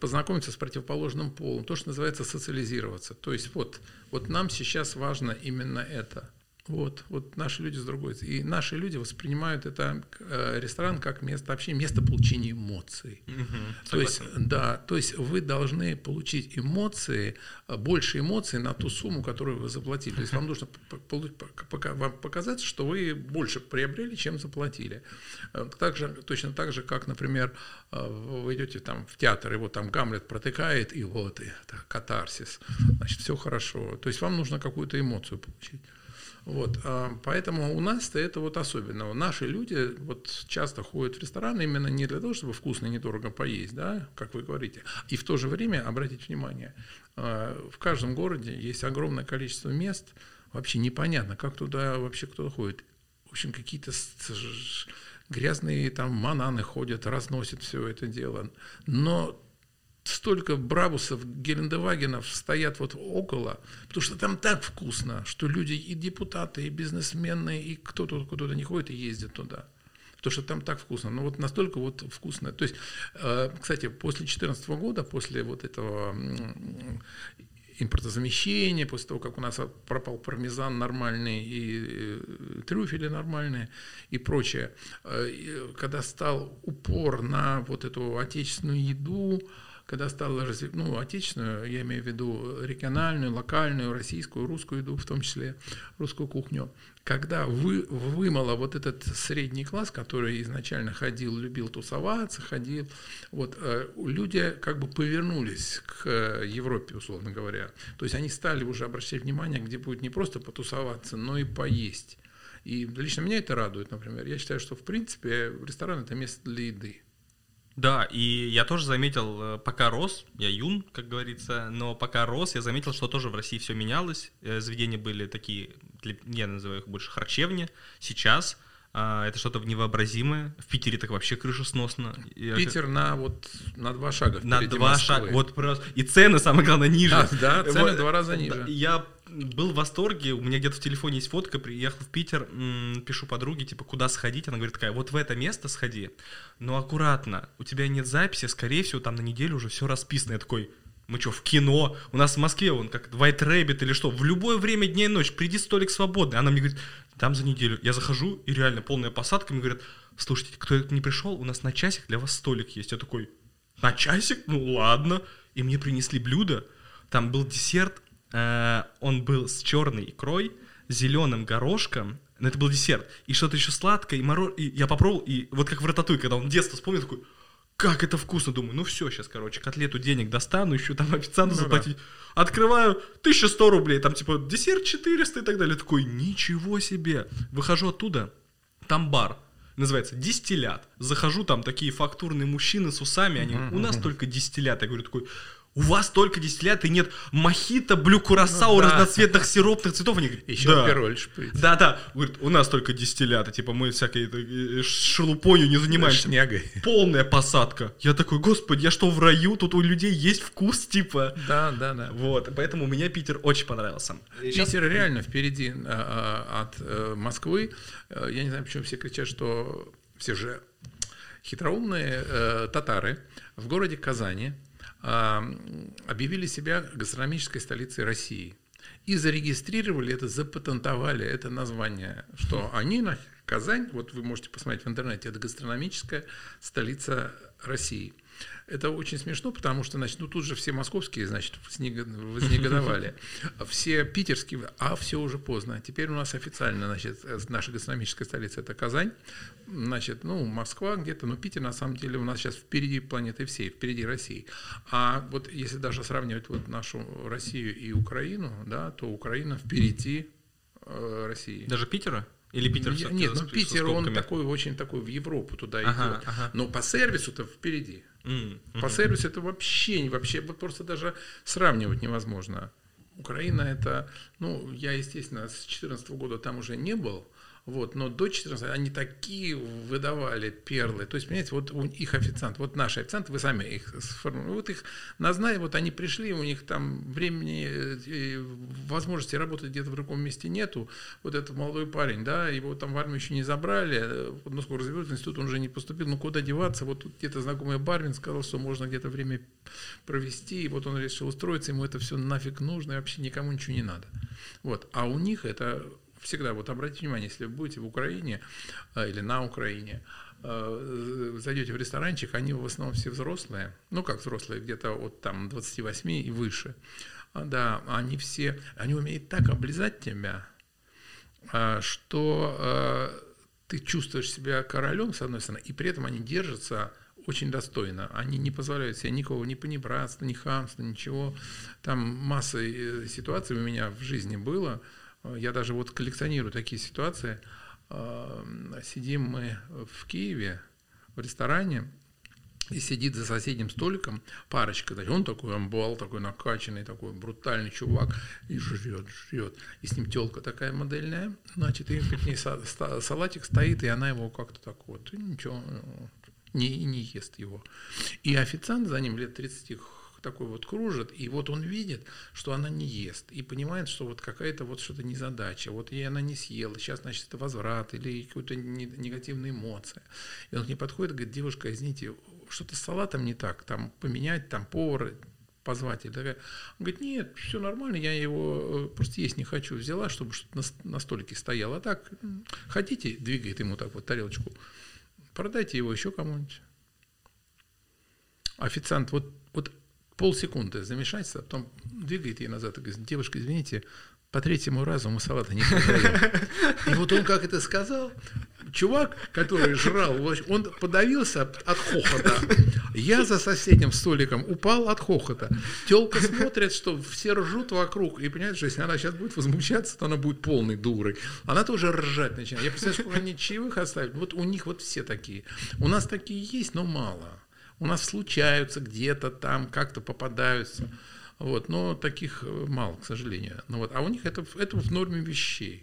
познакомиться с противоположным полом, то, что называется социализироваться. То есть вот, вот нам сейчас важно именно это – вот, вот наши люди с другой. И наши люди воспринимают это э, ресторан как место общения, место получения эмоций. Угу, то есть, да, то есть вы должны получить эмоции, э, больше эмоций на ту сумму, которую вы заплатили. То есть вам нужно вам показать, что вы больше приобрели, чем заплатили. Э, также, точно так же, как, например, вы идете там в театр, и вот там Гамлет протыкает, и вот это катарсис. Значит, все хорошо. То есть вам нужно какую-то эмоцию получить. Вот, а, поэтому у нас-то это вот особенно. Наши люди вот часто ходят в рестораны именно не для того, чтобы вкусно и недорого поесть, да, как вы говорите, и в то же время обратить внимание, а, в каждом городе есть огромное количество мест, вообще непонятно, как туда вообще кто ходит. В общем, какие-то грязные там мананы ходят, разносят все это дело. Но столько брабусов, Гелендевагенов стоят вот около, потому что там так вкусно, что люди и депутаты, и бизнесмены, и кто-то куда-то не ходит и ездит туда. Потому что там так вкусно. Но вот настолько вот вкусно. То есть, э, кстати, после 2014 года, после вот этого импортозамещения, после того, как у нас пропал пармезан нормальный и э, трюфели нормальные и прочее, э, когда стал упор на вот эту отечественную еду, когда стала развивать, ну, отечественную, я имею в виду региональную, локальную, российскую, русскую еду, в том числе русскую кухню, когда вы, вымыло вот этот средний класс, который изначально ходил, любил тусоваться, ходил, вот, э, люди как бы повернулись к Европе, условно говоря. То есть они стали уже обращать внимание, где будет не просто потусоваться, но и поесть. И лично меня это радует, например. Я считаю, что в принципе ресторан это место для еды. Да, и я тоже заметил, э, пока рос, я юн, как говорится, но пока рос, я заметил, что тоже в России все менялось. Э, заведения были такие, я называю их больше харчевни. Сейчас А, это что-то невообразимое. В Питере так вообще крыша сносно. Питер на вот на два шага На два шага. Вот просто. И цены, самое главное, ниже. Да, да цены вот, два раза ниже. Я был в восторге, у меня где-то в телефоне есть фотка, приехал в Питер, пишу подруге, типа, куда сходить, она говорит такая, вот в это место сходи, но аккуратно, у тебя нет записи, скорее всего, там на неделю уже все расписано. Я такой, мы что, в кино? У нас в Москве, он как White Rabbit или что, в любое время дня и ночь, приди столик свободный. Она мне говорит, там за неделю. Я захожу, и реально полная посадка, мне говорят, слушайте, кто не пришел, у нас на часик для вас столик есть. Я такой, на часик? Ну ладно. И мне принесли блюдо, там был десерт, э, он был с черной икрой, зеленым горошком, но это был десерт, и что-то еще сладкое, и мороз, и я попробовал, и вот как в рататуй, когда он детство вспомнил, такой, как это вкусно, думаю, ну все, сейчас, короче, котлету денег достану, еще там официанту ну, заплатить. Да. Открываю, 1100 рублей, там типа десерт 400 и так далее. Такой, ничего себе. Выхожу оттуда, там бар, называется дистиллят. Захожу, там такие фактурные мужчины с усами, они, у нас только дистиллят. Я говорю, такой, у вас только дистиллят и нет мохито, блю, курасау, ну, да. разноцветных сиропных цветов. Они говорят, Еще да. пироль шприц. Да, да. Говорит, у нас только дистилляты, типа мы всякой э, шелупонью не занимаемся. Шнягой. Полная посадка. Я такой, господи, я что, в раю? Тут у людей есть вкус, типа. Да, да, да. Вот, поэтому мне Питер очень понравился. Сейчас... Питер реально впереди а, а, от а, Москвы. Я не знаю, почему все кричат, что все же хитроумные э, татары в городе Казани объявили себя гастрономической столицей России. И зарегистрировали это, запатентовали это название, что они, Казань, вот вы можете посмотреть в интернете, это гастрономическая столица России. Это очень смешно, потому что, значит, ну тут же все московские, значит, вознегодовали, *laughs* все питерские, а все уже поздно. Теперь у нас официально, значит, наша гастрономическая столица – это Казань, значит, ну, Москва где-то, но Питер, на самом деле, у нас сейчас впереди планеты всей, впереди России. А вот если даже сравнивать вот нашу Россию и Украину, да, то Украина впереди э, России. Даже Питера? Или Питер Нет, нет ну Питер, он такой, очень такой в Европу туда ага, идет. Ага. Но по сервису-то впереди. Mm, -hmm. По сервису это вообще, вообще вот просто даже сравнивать невозможно. Украина это, ну, я, естественно, с 2014 года там уже не был, вот, но до 14 они такие выдавали перлы. То есть, понимаете, вот у их официант, вот наши официанты, вы сами их сформировали. Вот их назначили, вот они пришли, у них там времени, э, возможности работать где-то в другом месте нету. Вот этот молодой парень, да, его там в армию еще не забрали, ну, скоро развивают в институт, он уже не поступил, ну, куда деваться? Вот тут где-то знакомый Барвин сказал, что можно где-то время провести, и вот он решил устроиться, ему это все нафиг нужно, и вообще никому ничего не надо. Вот. А у них это всегда, вот обратите внимание, если вы будете в Украине э, или на Украине, э, зайдете в ресторанчик, они в основном все взрослые, ну как взрослые, где-то от там 28 и выше. А, да, они все, они умеют так облизать тебя, а, что э, ты чувствуешь себя королем, с одной стороны, и при этом они держатся очень достойно. Они не позволяют себе никого ни понебратства, ни хамства, ничего. Там масса ситуаций у меня в жизни было – я даже вот коллекционирую такие ситуации. А, сидим мы в Киеве в ресторане, и сидит за соседним столиком парочка, он такой амбал, такой накачанный, такой брутальный чувак, и жрет, жрет. И с ним телка такая модельная, значит, и перед ней салатик стоит, и она его как-то так вот, ничего, не, не ест его. И официант за ним лет 30 такой вот кружит, и вот он видит, что она не ест, и понимает, что вот какая-то вот что-то незадача, вот ей она не съела, сейчас, значит, это возврат или какая-то негативная эмоция. И он к ней подходит и говорит, девушка, извините, что-то с салатом не так, там поменять, там повар, позвать. И такая, он говорит, нет, все нормально, я его э, просто есть не хочу. Взяла, чтобы что-то на, на столике стояло. А так, хотите, двигает ему так вот тарелочку, продайте его еще кому-нибудь. Официант, вот, вот полсекунды замешательства, а потом двигает ей назад и говорит, девушка, извините, по третьему разу мы салата не продаем. И вот он как это сказал, чувак, который жрал, он подавился от хохота. Я за соседним столиком упал от хохота. Телка смотрит, что все ржут вокруг, и понимает, что если она сейчас будет возмущаться, то она будет полной дурой. Она тоже ржать начинает. Я представляю, сколько они чаевых оставили. Вот у них вот все такие. У нас такие есть, но мало у нас случаются где-то там, как-то попадаются. Вот, но таких э, мало, к сожалению. Ну, вот, а у них это, это в норме вещей.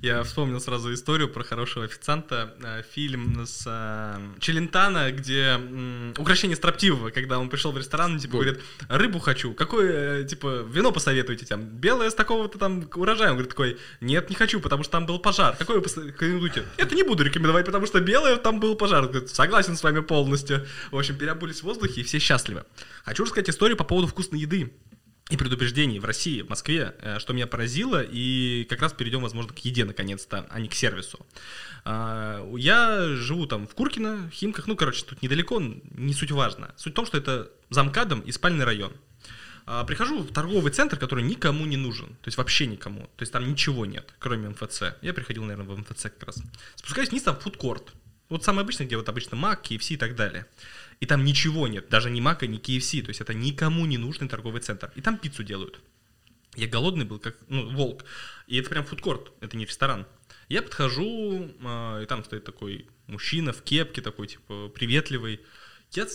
Я вспомнил сразу историю про хорошего официанта. Э, фильм с э, Челентана, где украшение строптивого, когда он пришел в ресторан, типа, говорит, рыбу хочу. Какое, э, типа, вино посоветуете? Там, белое с такого-то там урожая. Он говорит такой, нет, не хочу, потому что там был пожар. Какое вы порекомендуете? Это не буду рекомендовать, потому что белое там был пожар. Он говорит, согласен с вами полностью. В общем, переобулись в воздухе, и все счастливы. Хочу рассказать историю по поводу вкусной еды и предупреждений в России, в Москве, э, что меня поразило, и как раз перейдем, возможно, к еде наконец-то, а не к сервису. А, я живу там в Куркино, Химках, ну, короче, тут недалеко, не суть важно. Суть в том, что это замкадом и спальный район. А, прихожу в торговый центр, который никому не нужен, то есть вообще никому, то есть там ничего нет, кроме МФЦ. Я приходил, наверное, в МФЦ как раз. Спускаюсь вниз, там фудкорт. Вот самый обычный, где вот обычно Мак, KFC и так далее и там ничего нет, даже ни Мака, ни KFC, то есть это никому не нужный торговый центр. И там пиццу делают. Я голодный был, как ну, волк. И это прям фудкорт, это не ресторан. Я подхожу, э, и там стоит такой мужчина в кепке, такой, типа, приветливый. Я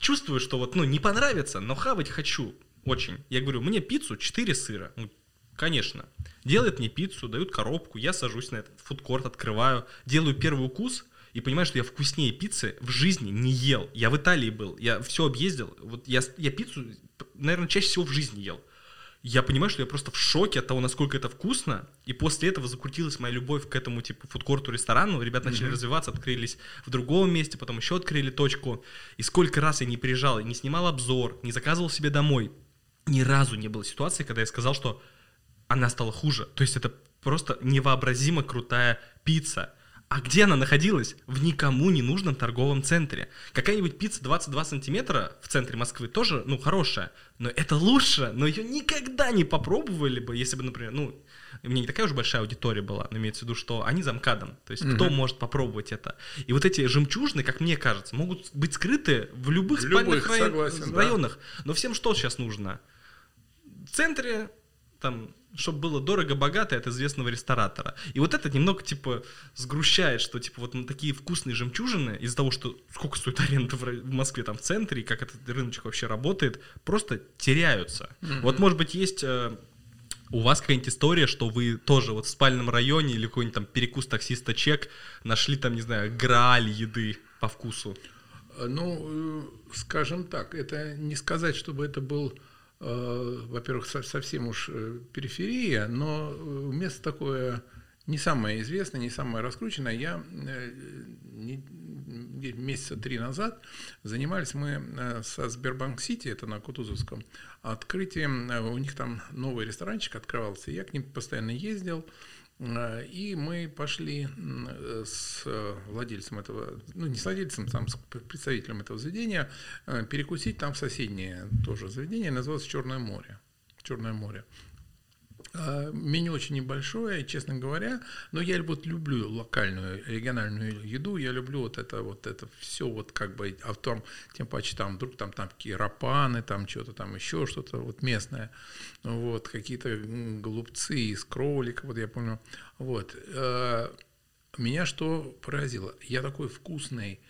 чувствую, что вот, ну, не понравится, но хавать хочу очень. Я говорю, мне пиццу 4 сыра. Ну, конечно. Делает мне пиццу, дают коробку, я сажусь на этот фудкорт, открываю, делаю первый укус – и понимаю, что я вкуснее пиццы в жизни не ел. Я в Италии был, я все объездил. Вот я, я пиццу, наверное, чаще всего в жизни ел. Я понимаю, что я просто в шоке от того, насколько это вкусно. И после этого закрутилась моя любовь к этому типа фудкорту ресторану. Ребят начали mm-hmm. развиваться, открылись в другом месте, потом еще открыли точку. И сколько раз я не приезжал, не снимал обзор, не заказывал себе домой. Ни разу не было ситуации, когда я сказал, что она стала хуже. То есть это просто невообразимо крутая пицца. А где она находилась? В никому не нужном торговом центре. Какая-нибудь пицца 22 сантиметра в центре Москвы тоже, ну, хорошая. Но это лучше, но ее никогда не попробовали бы, если бы, например, ну, у меня не такая уж большая аудитория была, но имеется в виду, что они замкадом. То есть mm-hmm. кто может попробовать это? И вот эти жемчужины, как мне кажется, могут быть скрыты в любых в спальных любых, рай... согласен, районах. Да. Но всем что сейчас нужно? В центре, там, чтобы было дорого-богато от известного ресторатора. И вот это немного, типа, сгрущает, что, типа, вот такие вкусные жемчужины, из-за того, что сколько стоит аренда в Москве там в центре, и как этот рыночек вообще работает, просто теряются. Mm-hmm. Вот, может быть, есть э, у вас какая-нибудь история, что вы тоже вот в спальном районе или какой-нибудь там перекус таксиста чек нашли там, не знаю, грааль еды по вкусу? Ну, э, скажем так, это не сказать, чтобы это был Э, во-первых, совсем уж э, периферия, но э, место такое не самое известное, не самое раскрученное. Я месяца три назад занимались мы со Сбербанк Сити, это на Кутузовском, открытием, у них там новый ресторанчик открывался, я к ним постоянно ездил, Э, и мы пошли с владельцем этого, ну не с владельцем, там с представителем этого заведения, э, перекусить там в соседнее тоже заведение, называлось Черное море. Черное море. А, меню очень небольшое, честно говоря, но я вот люблю локальную, региональную еду, я люблю вот это вот это все вот как бы, а в том, тем паче там вдруг там, там такие рапаны, там что-то там еще что-то вот местное, вот, какие-то голубцы из кролика, вот я помню, вот. А, меня что поразило? Я такой вкусный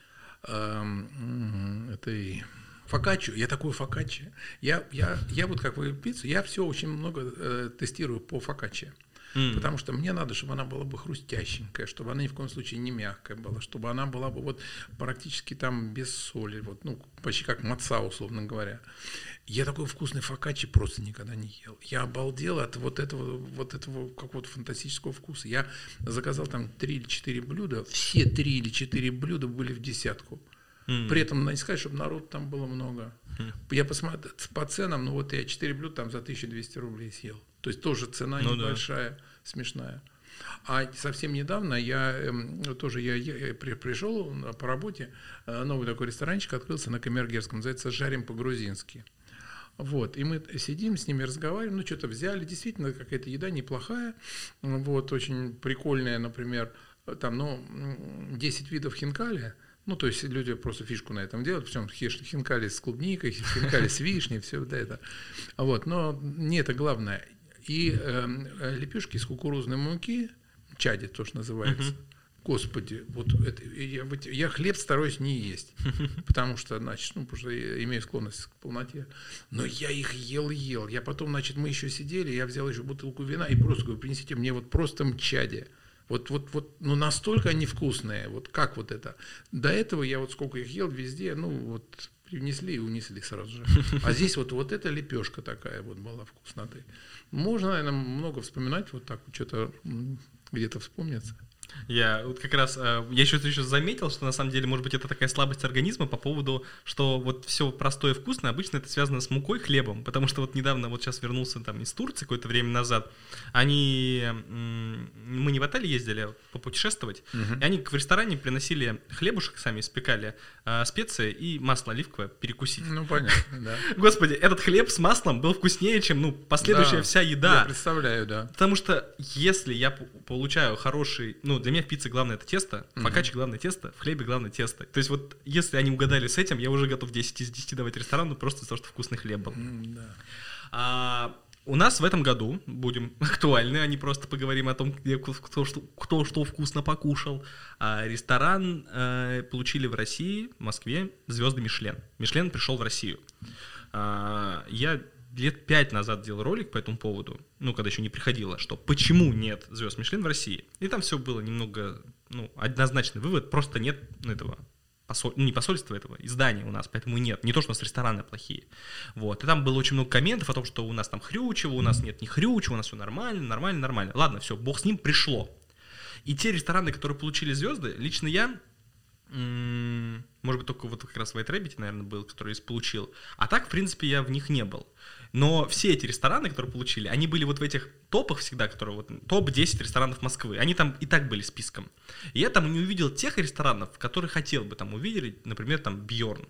этой фокаччо, я такой фокаччо. Я, я, я вот как вы пиццу, я все очень много э, тестирую по фокаччо. Mm. Потому что мне надо, чтобы она была бы хрустященькая, чтобы она ни в коем случае не мягкая была, чтобы она была бы вот практически там без соли, вот, ну, почти как маца, условно говоря. Я такой вкусный фокаччи просто никогда не ел. Я обалдел от вот этого, вот этого какого-то фантастического вкуса. Я заказал там три или четыре блюда, все три или четыре блюда были в десятку. Mm. При этом не сказать, чтобы народ там было много. Mm. Я посмотрел по ценам, ну вот я 4 блюда там за 1200 рублей съел. То есть тоже цена ну, небольшая, да. смешная. А совсем недавно я э, тоже я, я при, пришел по работе, э, новый такой ресторанчик открылся на Камергерском, называется «Жарим по-грузински». Вот, и мы сидим с ними, разговариваем, ну, что-то взяли, действительно, какая-то еда неплохая, вот, очень прикольная, например, там, ну, 10 видов хинкали – ну, то есть люди просто фишку на этом делают, причем хинкали с клубникой, хинкали с вишней, все вот это. Вот, но не это главное. И э, лепешки из кукурузной муки, чади тоже называется, господи, вот это, я, я хлеб стараюсь не есть, *laughs* потому что, значит, ну, потому что я имею склонность к полноте. Но я их ел и ел. Я потом, значит, мы еще сидели, я взял еще бутылку вина и просто говорю, принесите мне вот просто мчади. Вот, вот, вот, ну настолько они вкусные, вот как вот это. До этого я вот сколько их ел везде, ну вот принесли и унесли сразу же. А здесь вот, вот эта лепешка такая вот была вкусноты. Можно, наверное, много вспоминать, вот так что-то где-то вспомнится. Я вот как раз, э, я еще, еще заметил, что на самом деле, может быть, это такая слабость организма по поводу, что вот все простое и вкусное, обычно это связано с мукой, хлебом, потому что вот недавно, вот сейчас вернулся там из Турции какое-то время назад, они, мы не в отеле ездили, а попутешествовать, угу. и они в ресторане приносили хлебушек, сами испекали, э, специи и масло оливковое перекусить. Ну, понятно, да. *laughs* Господи, этот хлеб с маслом был вкуснее, чем, ну, последующая да, вся еда. Я представляю, да. Потому что если я получаю хороший, ну, для меня в пицце главное это тесто, в фокаччи главное тесто, в хлебе главное тесто. То есть вот если они угадали с этим, я уже готов 10 из 10 давать ресторану просто за то, что вкусный хлеб был. Да. А, у нас в этом году будем *laughs* актуальны, а не просто поговорим о том, где, кто, что, кто что вкусно покушал. А, ресторан э, получили в России, в Москве, звезды Мишлен. Мишлен пришел в Россию. А, я лет пять назад делал ролик по этому поводу, ну, когда еще не приходило, что почему нет звезд Мишлен в России. И там все было немного, ну, однозначный вывод, просто нет этого посоль, ну, не посольства этого, издания у нас, поэтому нет. Не то, что у нас рестораны плохие. Вот. И там было очень много комментов о том, что у нас там хрючево, у нас нет ни хрючево, у нас все нормально, нормально, нормально. Ладно, все, бог с ним, пришло. И те рестораны, которые получили звезды, лично я может быть, только вот как раз White Rabbit, наверное, был, который получил. А так, в принципе, я в них не был. Но все эти рестораны, которые получили, они были вот в этих топах всегда, которые вот топ-10 ресторанов Москвы. Они там и так были списком. И я там не увидел тех ресторанов, которые хотел бы там увидеть, например, там Бьорн.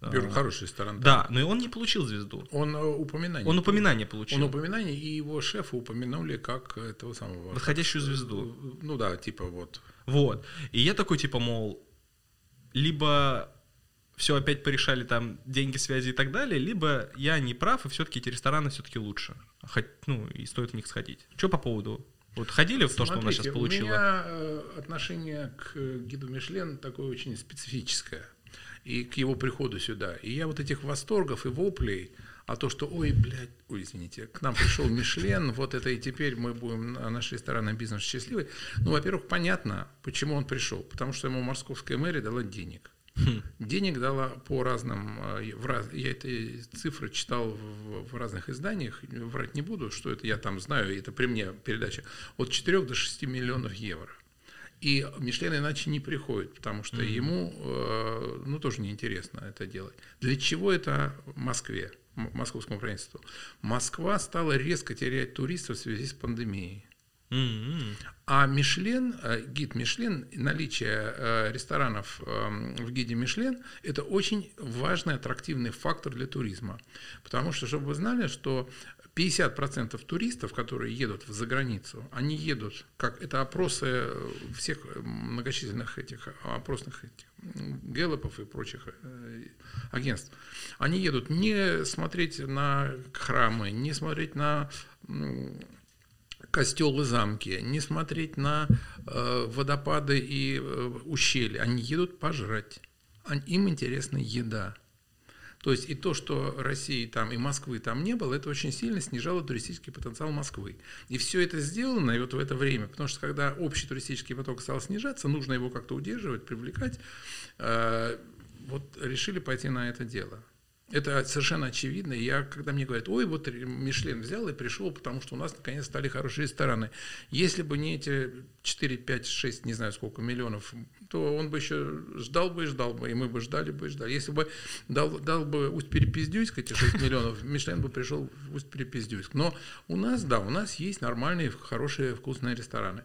Бьорн хороший ресторан. Да, да, но и он не получил звезду. Он э, упоминание. Он упоминание получил. Он упоминание, и его шефа упомянули как этого самого... Восходящую звезду. Ну да, типа вот. Вот. И я такой, типа, мол, либо все опять порешали там деньги, связи и так далее, либо я не прав, и все-таки эти рестораны все-таки лучше. Хоть, ну, и стоит в них сходить. Что по поводу? Вот ходили в то, что у нас сейчас получило? У меня э, отношение к гиду Мишлен такое очень специфическое. И к его приходу сюда. И я вот этих восторгов и воплей, а то, что, ой, блядь, ой, извините, к нам пришел Мишлен, вот это и теперь мы будем, наш ресторанный бизнес счастливый. Ну, во-первых, понятно, почему он пришел. Потому что ему московская мэрия дала денег. Хм. Денег дала по разным, э, в раз, я эти цифры читал в, в разных изданиях, врать не буду, что это я там знаю, это при мне передача, от 4 до 6 миллионов евро. И Мишлен иначе не приходит, потому что mm-hmm. ему, э, ну, тоже неинтересно это делать. Для чего это Москве? московскому правительству, Москва стала резко терять туристов в связи с пандемией. А Мишлен, э, гид Мишлен, наличие э, ресторанов эм, в гиде Мишлен – это очень важный аттрактивный фактор для туризма. Потому что, чтобы вы знали, что 50% туристов, которые едут за границу, они едут, как это опросы всех многочисленных этих опросных этих, Гэллопов и прочих э, агентств, они едут не смотреть на храмы, не смотреть на костелы, замки, не смотреть на э, водопады и э, ущелья, они едут пожрать. Им интересна еда. То есть и то, что России там и Москвы там не было, это очень сильно снижало туристический потенциал Москвы. И все это сделано и вот в это время, потому что когда общий туристический поток стал снижаться, нужно его как-то удерживать, привлекать, э, вот решили пойти на это дело. Это совершенно очевидно. Я, когда мне говорят, ой, вот Мишлен взял и пришел, потому что у нас наконец стали хорошие рестораны. Если бы не эти 4, 5, 6, не знаю сколько миллионов то он бы еще ждал бы и ждал бы, и мы бы ждали бы и ждали. Если бы дал, дал бы Усть-Перепиздюйск эти 6 миллионов, Мишлен бы пришел в Усть-Перепиздюйск. Но у нас, да, у нас есть нормальные, хорошие, вкусные рестораны.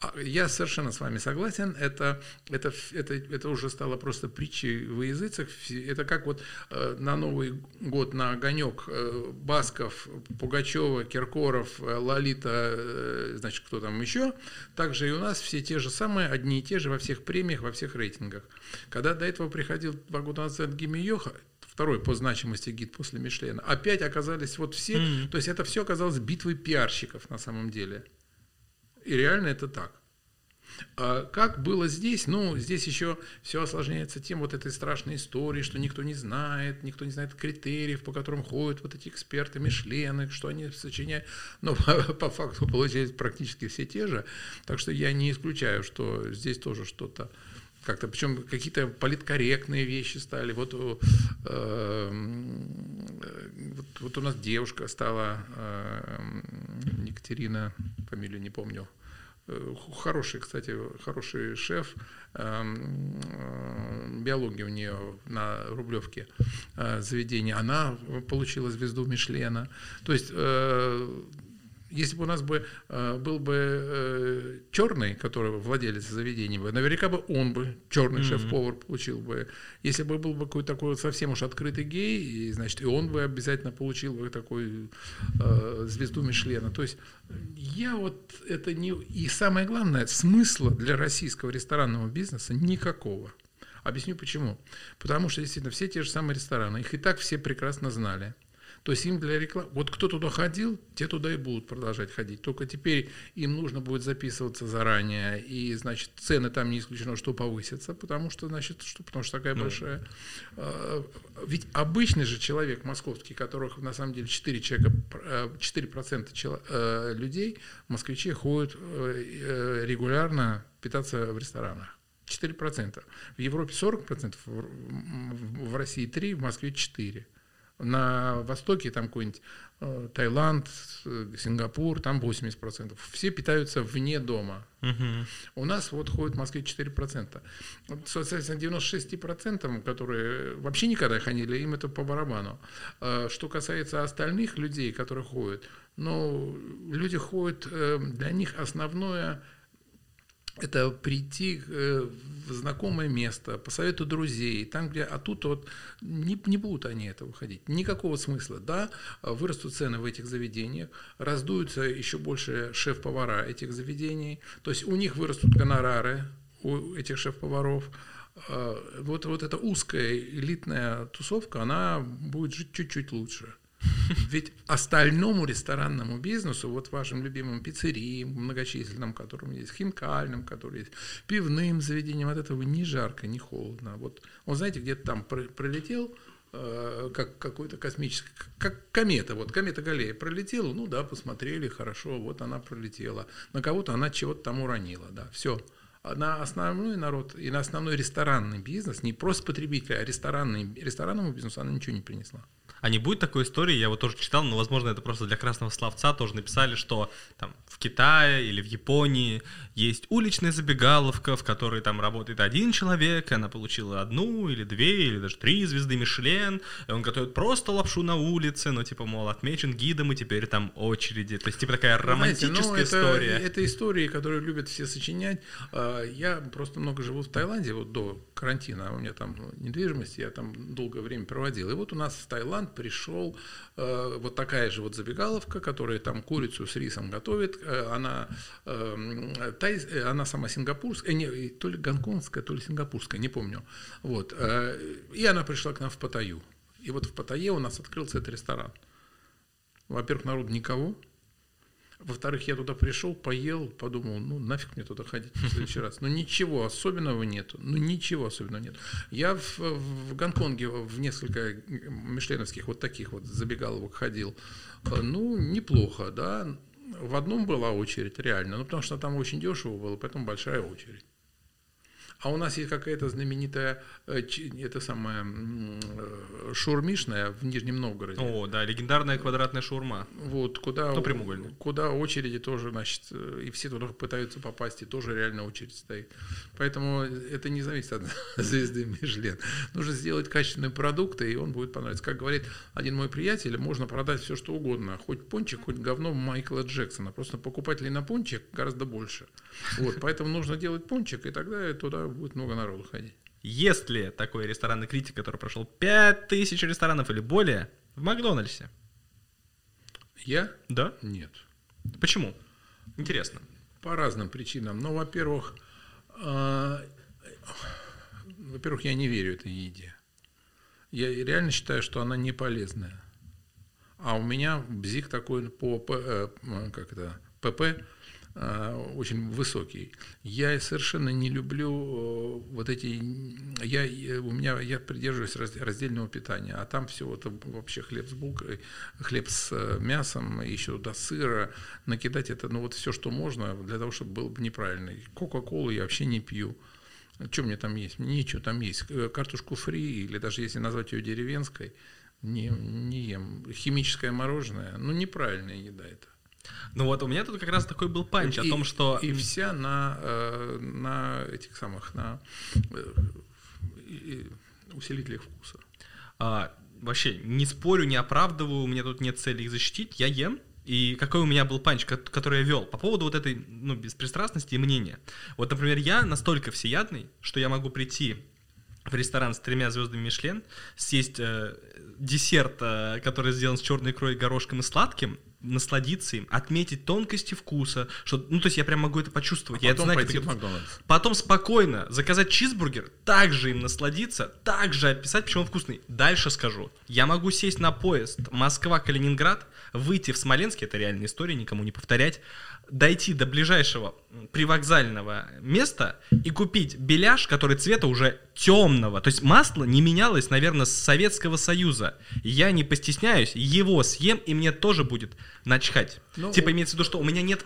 А я совершенно с вами согласен, это, это, это, это уже стало просто притчей в языцах. Это как вот э, на Новый год на огонек э, Басков, Пугачева, Киркоров, э, Лолита, значит, кто там еще. Также и у нас все те же самые, одни и те же во всех премиях во всех рейтингах. Когда до этого приходил два года назад Гими Йоха, второй по значимости гид после Мишлена, опять оказались вот все, mm-hmm. то есть это все оказалось битвой пиарщиков на самом деле. И реально это так. А как было здесь? Ну, здесь еще все осложняется тем вот этой страшной истории, что никто не знает, никто не знает критериев, по которым ходят вот эти эксперты Мишлены, что они сочиняют. Но по, *laughs* по факту получились практически все те же. Так что я не исключаю, что здесь тоже что-то как-то, причем какие-то политкорректные вещи стали. Вот, э, вот, вот у нас девушка стала, э, Екатерина, фамилию не помню, хороший, кстати, хороший шеф, эм, э, биология у нее на Рублевке э, заведение, она получила звезду Мишлена. То есть если бы у нас бы э, был бы э, черный, который владелец заведения, наверняка бы он бы, черный mm-hmm. шеф-повар, получил бы. Если бы был бы какой-то такой вот совсем уж открытый гей, и, значит, и он бы обязательно получил бы такую э, звезду Мишлена. То есть я вот это не... И самое главное, смысла для российского ресторанного бизнеса никакого. Объясню почему. Потому что действительно все те же самые рестораны, их и так все прекрасно знали. То есть им для рекламы... Вот кто туда ходил, те туда и будут продолжать ходить. Только теперь им нужно будет записываться заранее, и, значит, цены там не исключено, что повысятся, потому что, значит, что, потому что такая ну. большая... А, ведь обычный же человек московский, которых на самом деле 4 человека, 4% чел... Э, людей, москвичи ходят э, э, регулярно питаться в ресторанах. 4%. В Европе 40%, в России 3%, в Москве 4%. На Востоке там какой-нибудь э, Таиланд, э, Сингапур, там 80%. Все питаются вне дома. Угу. У нас вот ходит в Москве 4%. Вот, соответственно, 96%, которые вообще никогда ходили, им это по барабану. Э, что касается остальных людей, которые ходят, ну, люди ходят, для них основное это прийти э, в знакомое место, по совету друзей, там, где, а тут вот не, не будут они этого ходить. Никакого смысла. Да, вырастут цены в этих заведениях, раздуются еще больше шеф-повара этих заведений, то есть у них вырастут гонорары, у этих шеф-поваров, а, вот, вот эта узкая элитная тусовка, она будет жить чуть-чуть лучше. Ведь остальному ресторанному бизнесу, вот вашим любимым пиццериям, многочисленным, которым есть, хинкальным, который есть, пивным заведениям, от этого ни жарко, ни холодно. Вот он, знаете, где-то там пролетел, э, как какой-то космический, как комета, вот комета Галлея пролетела, ну да, посмотрели, хорошо, вот она пролетела. На кого-то она чего-то там уронила, да, все. А на основной народ и на основной ресторанный бизнес, не просто потребитель, а ресторанный, ресторанному бизнесу она ничего не принесла. А не будет такой истории, я вот тоже читал, но, возможно, это просто для красного словца тоже написали, что там в Китае или в Японии есть уличная забегаловка, в которой там работает один человек, и она получила одну или две или даже три звезды Мишлен, и он готовит просто лапшу на улице, но типа, мол, отмечен гидом, и теперь там очереди. То есть, типа, такая романтическая Знаете, ну, это, история. Это истории, которые любят все сочинять. А, я просто много живу в Таиланде, вот до карантина, у меня там недвижимость, я там долгое время проводил. И вот у нас в Пришел э, вот такая же вот забегаловка, которая там курицу с рисом готовит. Э, она, э, тай, э, она сама сингапурская, э, не, то ли гонконгская, то ли сингапурская, не помню. Вот. Э, и она пришла к нам в Паттайю. И вот в Паттайе у нас открылся этот ресторан. Во-первых, народ никого, во-вторых, я туда пришел, поел, подумал, ну нафиг мне туда ходить в следующий раз. Ну ничего особенного нет. Ну ничего особенного нет. Я в, в Гонконге в несколько мишленовских вот таких вот забегаловок ходил. Ну, неплохо, да. В одном была очередь, реально. Ну, потому что там очень дешево было, поэтому большая очередь. А у нас есть какая-то знаменитая, э, это самая э, шурмишная в Нижнем Новгороде. О, да, легендарная квадратная шурма. Вот, куда, ну, прямоугольная. куда очереди тоже, значит, э, и все туда пытаются попасть, и тоже реально очередь стоит. Поэтому это не зависит от *laughs* звезды Мишлен. Нужно сделать качественные продукты, и он будет понравиться. Как говорит один мой приятель, можно продать все, что угодно. Хоть пончик, хоть говно Майкла Джексона. Просто покупателей на пончик гораздо больше. Вот, поэтому нужно делать пончик, и тогда туда будет много народу ходить. Есть ли такой ресторанный критик, который прошел 5000 ресторанов или более в Макдональдсе? Я? Да. Нет. Почему? Интересно. По разным причинам. Ну, во-первых, э, во-первых, я не верю этой еде. Я реально считаю, что она не полезная. А у меня бзик такой по, по э, как это, ПП очень высокий. Я совершенно не люблю э, вот эти... Я, у меня, я придерживаюсь раздельного питания, а там все это вообще хлеб с булкой, хлеб с мясом, еще туда сыра. Накидать это, ну вот все, что можно, для того, чтобы было бы неправильно. Кока-колу я вообще не пью. Что мне там есть? Ничего там есть. Картошку фри, или даже если назвать ее деревенской, не, не ем. Химическое мороженое, ну неправильная еда это. Ну вот у меня тут как раз такой был панч и, о том, что... И вся на, э, на этих самых, на э, усилителях вкуса. А, вообще, не спорю, не оправдываю, у меня тут нет цели их защитить, я ем, и какой у меня был панч, который я вел по поводу вот этой ну, беспристрастности и мнения. Вот, например, я настолько всеядный, что я могу прийти в ресторан с тремя звездами Мишлен, съесть э, десерт, э, который сделан с черной икрой, горошком и сладким, насладиться им, отметить тонкости вкуса, что, ну, то есть я прям могу это почувствовать. А я потом знаю, пойти в Макдональдс. Потом спокойно заказать чизбургер, также им насладиться, также описать, почему он вкусный. Дальше скажу. Я могу сесть на поезд Москва-Калининград, выйти в Смоленске, это реальная история, никому не повторять, дойти до ближайшего привокзального места и купить беляш, который цвета уже темного. То есть масло не менялось, наверное, с Советского Союза. Я не постесняюсь, его съем, и мне тоже будет начхать. Ну, типа имеется в виду, что у меня нет...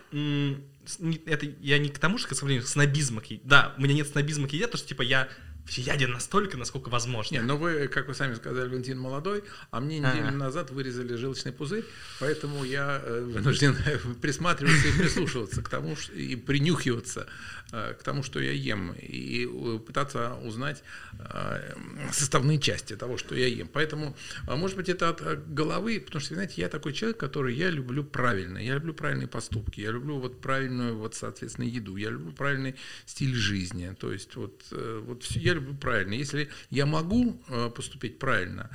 Это я не к тому, что к снобизма. Да, у меня нет снобизма к еде, то что типа я всеяден настолько, насколько возможно. Не, но вы, как вы сами сказали, Валентин молодой, а мне неделю А-а-а. назад вырезали желчный пузырь, поэтому я э, вынужден *laughs* присматриваться и прислушиваться к тому, и принюхиваться Э, к тому, что я ем, и пытаться узнать э, составные части того, что я ем. Поэтому, а может быть, это от головы, потому что, знаете, я такой человек, который я люблю правильно, я люблю правильные поступки, я люблю вот правильную, вот, соответственно, еду, я люблю правильный стиль жизни, то есть вот, вот я люблю правильно. Если я могу поступить правильно,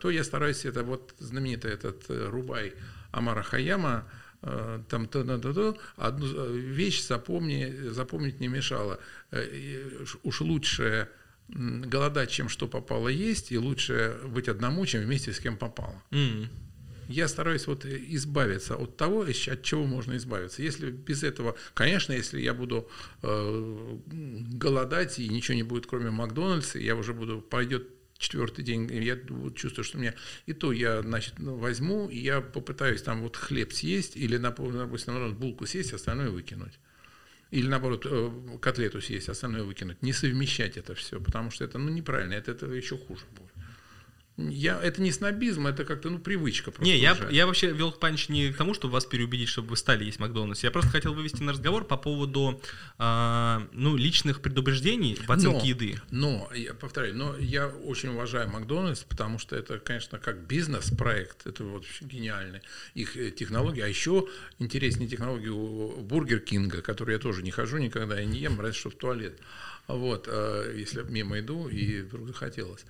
то я стараюсь, это вот знаменитый этот Рубай Амара Хаяма, Э, там то то то одну э, вещь запомни, запомнить не мешало. Э, уж лучше голодать, чем что попало есть, и лучше быть одному, чем вместе с кем попало. Mm. Я стараюсь вот избавиться от того, от чего можно избавиться. Если без этого, конечно, если я буду э, голодать и ничего не будет, кроме Макдональдса, я уже буду пойдет четвертый день, я чувствую, что у меня и то я, значит, ну, возьму, и я попытаюсь там вот хлеб съесть, или, допустим, наоборот, булку съесть, остальное выкинуть. Или, наоборот, э, котлету съесть, остальное выкинуть. Не совмещать это все, потому что это ну, неправильно, это, это еще хуже будет. Я, это не снобизм, это как-то ну, привычка. Просто не, я, я вообще вел панч не к тому, чтобы вас переубедить, чтобы вы стали есть Макдональдс. Я просто хотел вывести на разговор по поводу э, ну, личных предубеждений в оценке но, еды. Но, я повторяю, но я очень уважаю Макдональдс, потому что это, конечно, как бизнес-проект, это вот гениальный. Их э, технологии, а еще интереснее технологии у Бургер Кинга, который я тоже не хожу никогда и не ем, разве что в туалет. Вот, э, если мимо иду и вдруг захотелось.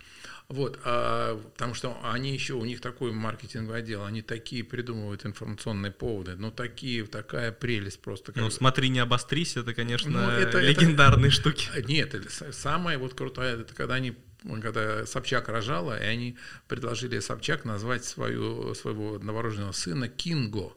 Вот, а, потому что они еще, у них такой маркетинговый отдел, они такие придумывают информационные поводы, ну такие, такая прелесть просто. Ну смотри, не обострись, это, конечно, ну, это, легендарные *laughs* это, штуки. Нет, самое вот крутое, это когда они когда Собчак рожала, и они предложили Собчак назвать свою, своего новорожденного сына Кинго.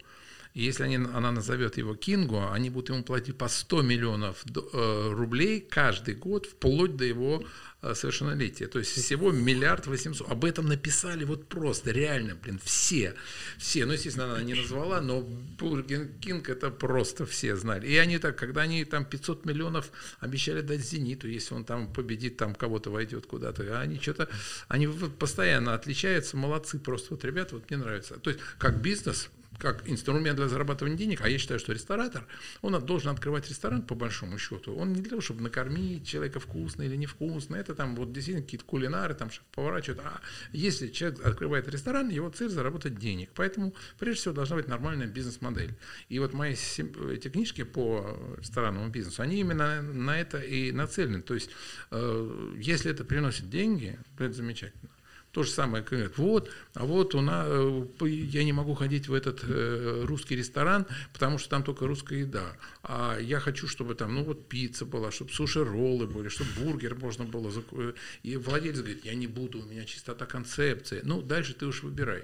И если они, она назовет его Кинго, они будут ему платить по 100 миллионов э, рублей каждый год, вплоть до его Э, совершеннолетия. То есть всего миллиард восемьсот. Об этом написали вот просто, реально, блин, все. Все. Ну, естественно, она не назвала, но Burger King это просто все знали. И они так, когда они там 500 миллионов обещали дать «Зениту», если он там победит, там кого-то войдет куда-то, а они что-то, они постоянно отличаются, молодцы просто. Вот, ребята, вот мне нравится. То есть, как бизнес, как инструмент для зарабатывания денег, а я считаю, что ресторатор, он должен открывать ресторан по большому счету. Он не для того, чтобы накормить человека вкусно или невкусно, это там вот действительно какие-то кулинары, там шеф-повара. А если человек открывает ресторан, его цель заработать денег. Поэтому, прежде всего, должна быть нормальная бизнес-модель. И вот мои эти книжки по ресторанному бизнесу, они именно на это и нацелены. То есть, э, если это приносит деньги, это замечательно. То же самое, говорят, вот, а вот у нас, э, я не могу ходить в этот э, русский ресторан, потому что там только русская еда. А я хочу, чтобы там, ну вот пицца была, чтобы суши-роллы были, чтобы бургер можно было. И владелец говорит, я не буду, у меня чистота концепции. Ну, дальше ты уж выбирай.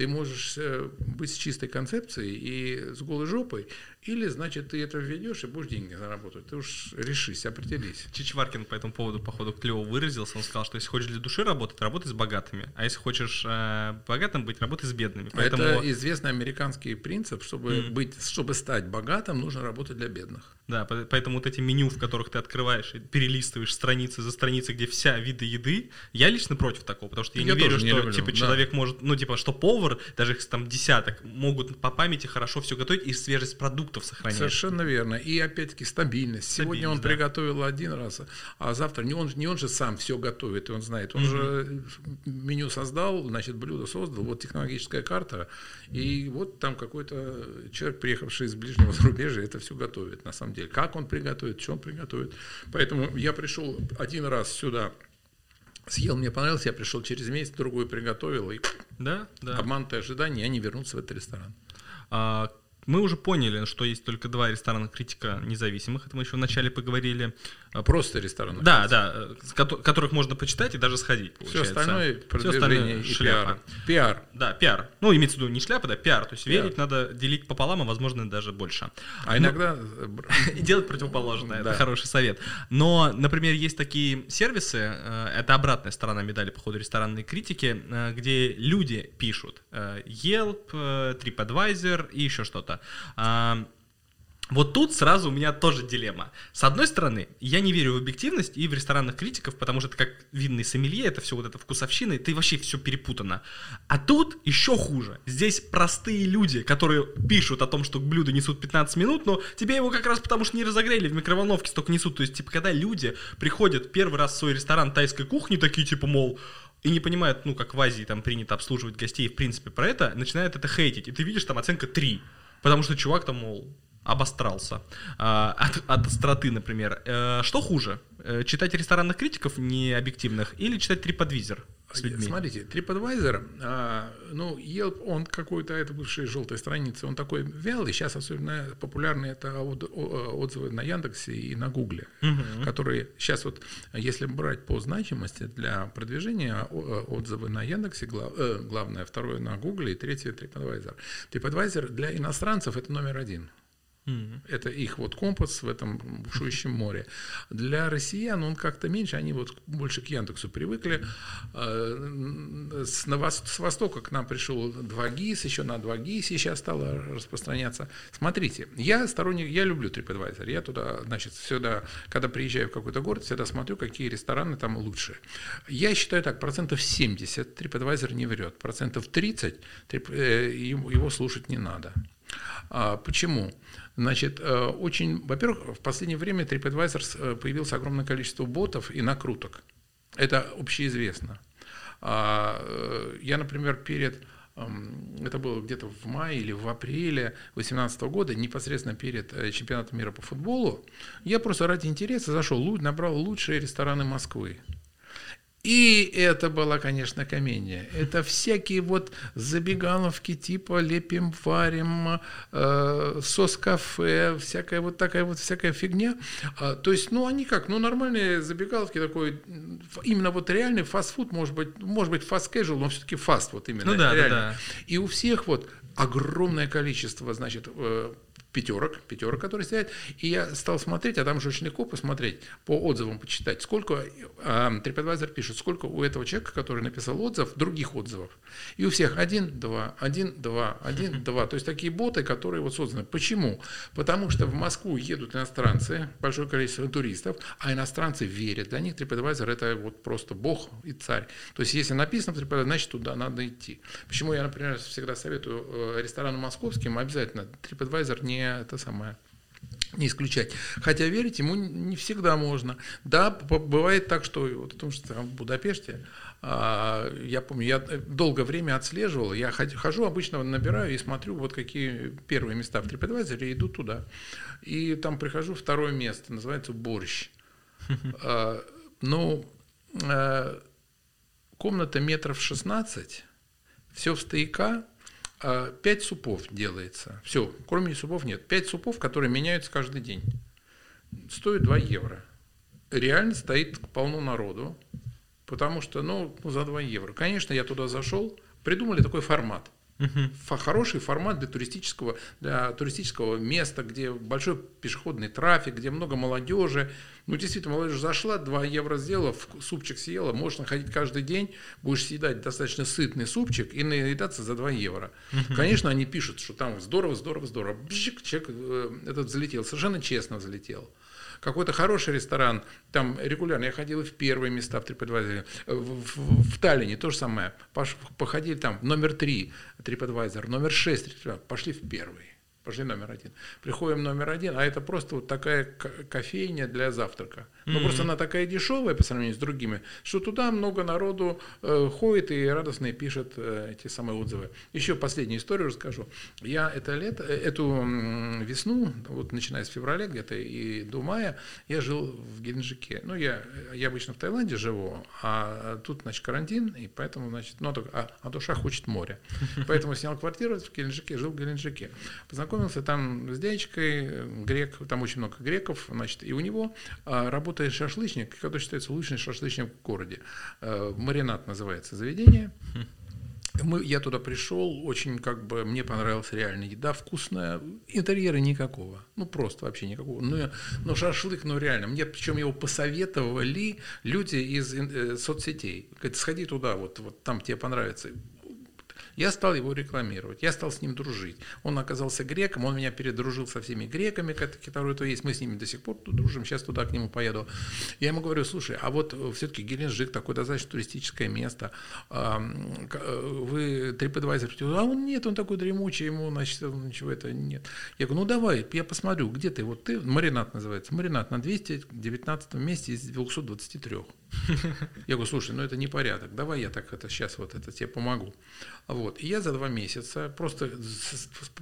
Ты можешь э, быть с чистой концепцией и с голой жопой, или, значит, ты это введешь и будешь деньги заработать. Ты уж решись, определись. Чичваркин по этому поводу, походу, клево выразился. Он сказал, что если хочешь для души работать, работай с богатыми. А если хочешь э, богатым быть, работай с бедными. Поэтому... Это известный американский принцип. Чтобы, mm. быть, чтобы стать богатым, нужно работать для бедных. Да, поэтому вот эти меню, в которых ты открываешь и перелистываешь страницы за страницей, где вся виды еды, я лично против такого, потому что я, я не верю, не что люблю, типа да. человек может, ну типа, что повар, даже их там десяток, могут по памяти хорошо все готовить и свежесть продуктов сохранять. Совершенно верно. И опять-таки стабильность. Сегодня он да. приготовил один раз, а завтра не он, не он же сам все готовит, и он знает. Он угу. же меню создал, значит, блюдо создал, вот технологическая карта, и вот там какой-то человек, приехавший из ближнего *laughs* зарубежья, это все готовит, на самом деле деле, как он приготовит, что он приготовит. Поэтому я пришел один раз сюда, съел, мне понравилось, я пришел через месяц, другой приготовил, и да, да. обманутые ожидания, они вернутся в этот ресторан. А, мы уже поняли, что есть только два ресторана критика независимых, это мы еще вначале поговорили. А, просто рестораны. Да, да, которых можно почитать и даже сходить, получается. Все остальное Все остальное шляпа. пиар. Пиар. Да, пиар. Ну, имеется в виду не шляпа, да, пиар. То есть пиар. верить надо делить пополам, а возможно даже больше. А иногда... *laughs* И делать противоположное, это хороший совет. Но, например, есть такие сервисы, э, это обратная сторона медали по ходу ресторанной критики, э, где люди пишут э, Yelp, TripAdvisor и еще что-то. Вот тут сразу у меня тоже дилемма. С одной стороны, я не верю в объективность и в ресторанных критиков, потому что это как винный сомелье, это все вот это вкусовщина, и ты вообще все перепутано. А тут еще хуже. Здесь простые люди, которые пишут о том, что блюдо несут 15 минут, но тебе его как раз потому что не разогрели в микроволновке столько несут. То есть, типа, когда люди приходят первый раз в свой ресторан тайской кухни, такие, типа, мол, и не понимают, ну, как в Азии там принято обслуживать гостей, в принципе, про это, начинают это хейтить. И ты видишь там оценка 3. Потому что чувак там, мол, обострался а, от, от остроты, например. А, что хуже? Э, читать ресторанных критиков необъективных или читать TripAdvisor с людьми? Смотрите, TripAdvisor, а, ну, Yelp, он какой-то, это бывшие желтые страницы, он такой вялый. Сейчас особенно популярны это отзывы на Яндексе и на Гугле, угу. которые сейчас вот, если брать по значимости для продвижения, отзывы на Яндексе глав, э, главное, второе на Гугле и третье TripAdvisor. TripAdvisor для иностранцев это номер один. Это их вот компас в этом бушующем море. Для россиян он как-то меньше, они вот больше к Яндексу привыкли. А, с, на, с востока к нам пришел 2GIS, еще на 2GIS сейчас стало распространяться. Смотрите, я сторонник, я люблю TripAdvisor. Я туда, значит, всегда, когда приезжаю в какой-то город, всегда смотрю, какие рестораны там лучше. Я считаю так, процентов 70 TripAdvisor не врет, процентов 30 э, его слушать не надо. А, почему? Значит, э, очень, во-первых, в последнее время TripAdvisor э, появилось огромное количество ботов и накруток. Это общеизвестно. А, э, я, например, перед эм, это было где-то в мае или в апреле 2018 года, непосредственно перед чемпионатом мира по футболу, я просто ради интереса зашел, набрал лучшие рестораны Москвы. И это была, конечно, комедия. Это всякие вот забегаловки типа лепим, варим, э, сос-кафе, всякая вот такая вот всякая фигня. А, то есть, ну, они как, ну, нормальные забегаловки такой, именно вот реальный фастфуд, может быть, может быть, фаст-кэжуал, но все-таки фаст вот именно. Ну да, реально. да, да. И у всех вот огромное количество, значит, э, пятерок, пятерок, которые стоят. И я стал смотреть, а там же очень легко посмотреть, по отзывам почитать, сколько, э, TripAdvisor пишет, сколько у этого человека, который написал отзыв, других отзывов. И у всех один, два, один, два, один, два. То есть такие боты, которые вот созданы. Почему? Потому что в Москву едут иностранцы, большое количество туристов, а иностранцы верят. Для них TripAdvisor это вот просто бог и царь. То есть если написано в TripAdvisor, значит туда надо идти. Почему я, например, всегда советую э, ресторану московским обязательно TripAdvisor не это самое не исключать. Хотя верить ему не всегда можно. Да, бывает так, что вот о том, что в Будапеште, а, я помню, я долгое время отслеживал, я хожу, обычно набираю и смотрю, вот какие первые места в TripAdvisor, и иду туда. И там прихожу, второе место, называется борщ. *laughs* А, ну, а, комната метров 16, все в стояка, а, пять супов делается. Все, кроме супов нет. Пять супов, которые меняются каждый день. Стоит 2 евро. Реально стоит полно народу, потому что, ну, за 2 евро. Конечно, я туда зашел, придумали такой формат. Угу. Хороший формат для туристического, для туристического места, где большой пешеходный трафик, где много молодежи. Ну, действительно, молодежь зашла, 2 евро сделала, супчик съела, можешь находить каждый день, будешь съедать достаточно сытный супчик и наедаться за 2 евро. Угу. Конечно, они пишут, что там здорово, здорово, здорово. Бжик, человек э, этот взлетел, совершенно честно взлетел какой-то хороший ресторан, там регулярно, я ходил в первые места в TripAdvisor, в, в, в Таллине то же самое, походили там. Номер три TripAdvisor, номер шесть, пошли в первый пошли номер один. Приходим номер один, а это просто вот такая кофейня для завтрака. Ну, mm-hmm. просто она такая дешевая по сравнению с другими, что туда много народу э, ходит и радостно и пишет э, эти самые отзывы. Еще последнюю историю расскажу. Я это лето, э, эту весну, вот начиная с февраля где-то и до мая, я жил в Геленджике. Ну, я, я обычно в Таиланде живу, а тут, значит, карантин, и поэтому, значит, ну, а, а душа хочет море. Поэтому снял квартиру в Геленджике, жил в Геленджике. Познакомился там с дядечкой, грек, там очень много греков, значит, и у него а, работает шашлычник, который считается лучшим шашлычником в городе. А, Маринад называется заведение. Мы, я туда пришел, очень как бы мне понравилась реально еда вкусная, интерьера никакого, ну просто вообще никакого. Но, но шашлык, ну реально, мне причем его посоветовали люди из э, соцсетей. Говорят, сходи туда, вот, вот там тебе понравится. Я стал его рекламировать, я стал с ним дружить. Он оказался греком, он меня передружил со всеми греками, которые то есть. Мы с ними до сих пор дружим, сейчас туда к нему поеду. Я ему говорю, слушай, а вот все-таки Геленджик такое достаточно туристическое место. Э, вы TripAdvisor, а он нет, он такой дремучий, ему, значит, ничего это нет. Я говорю, ну давай, я посмотрю, где ты, вот ты, маринад называется, маринад на 219 месте из 223. *laughs* Я говорю, слушай, ну это не порядок, давай я так это сейчас вот это тебе помогу. Вот. И я за два месяца, просто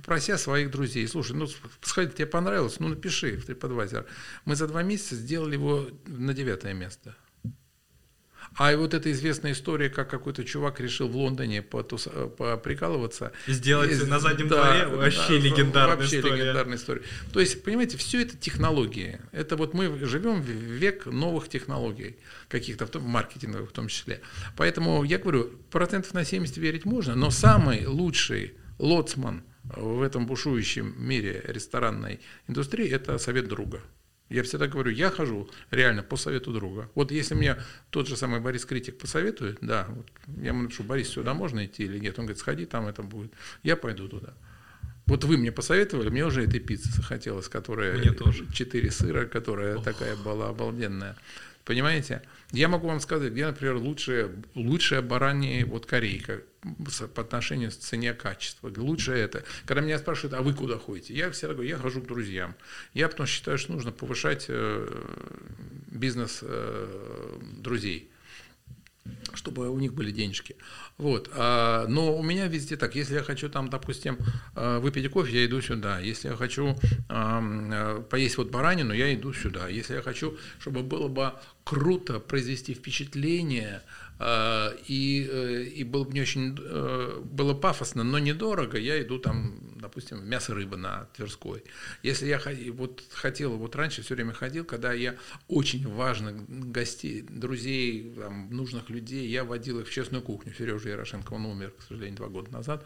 прося своих друзей, слушай, ну сходи, тебе понравилось, ну напиши в TripAdvisor. Мы за два месяца сделали его на девятое место. А вот эта известная история, как какой-то чувак решил в Лондоне потус, поприкалываться. Сделать и, на заднем да, дворе вообще да, легендарная вообще история. легендарная история. То есть, понимаете, все это технологии. Это вот мы живем в век новых технологий, каких-то, в том, маркетинговых в том числе. Поэтому я говорю, процентов на 70 верить можно, но самый лучший лоцман в этом бушующем мире ресторанной индустрии – это совет друга. Я всегда говорю, я хожу реально по совету друга. Вот если мне тот же самый Борис Критик посоветует, да, вот я ему напишу, Борис, сюда можно идти или нет? Он говорит, сходи, там это будет. Я пойду туда. Вот вы мне посоветовали, мне уже этой пиццы захотелось, которая мне тоже. 4 сыра, которая Ох. такая была обалденная. Понимаете? Я могу вам сказать, где, например, лучшая, лучшая баранья вот корейка по отношению к цене качества. Лучше это. Когда меня спрашивают, а вы куда ходите? Я всегда говорю, я хожу к друзьям. Я потому считаю, что нужно повышать э, бизнес э, друзей чтобы у них были денежки. Вот. А, но у меня везде так. Если я хочу там, допустим, а, выпить кофе, я иду сюда. Если я хочу а, поесть вот баранину, я иду сюда. Если я хочу, чтобы было бы круто произвести впечатление, и, э, и было бы не очень э, было пафосно, но недорого, я иду там, допустим, в мясо рыба на Тверской. Если я вот хотел, вот раньше все время ходил, когда я очень важных гостей, друзей, там, нужных людей, я водил их в честную кухню. Сережа Ярошенко, он умер, к сожалению, два года назад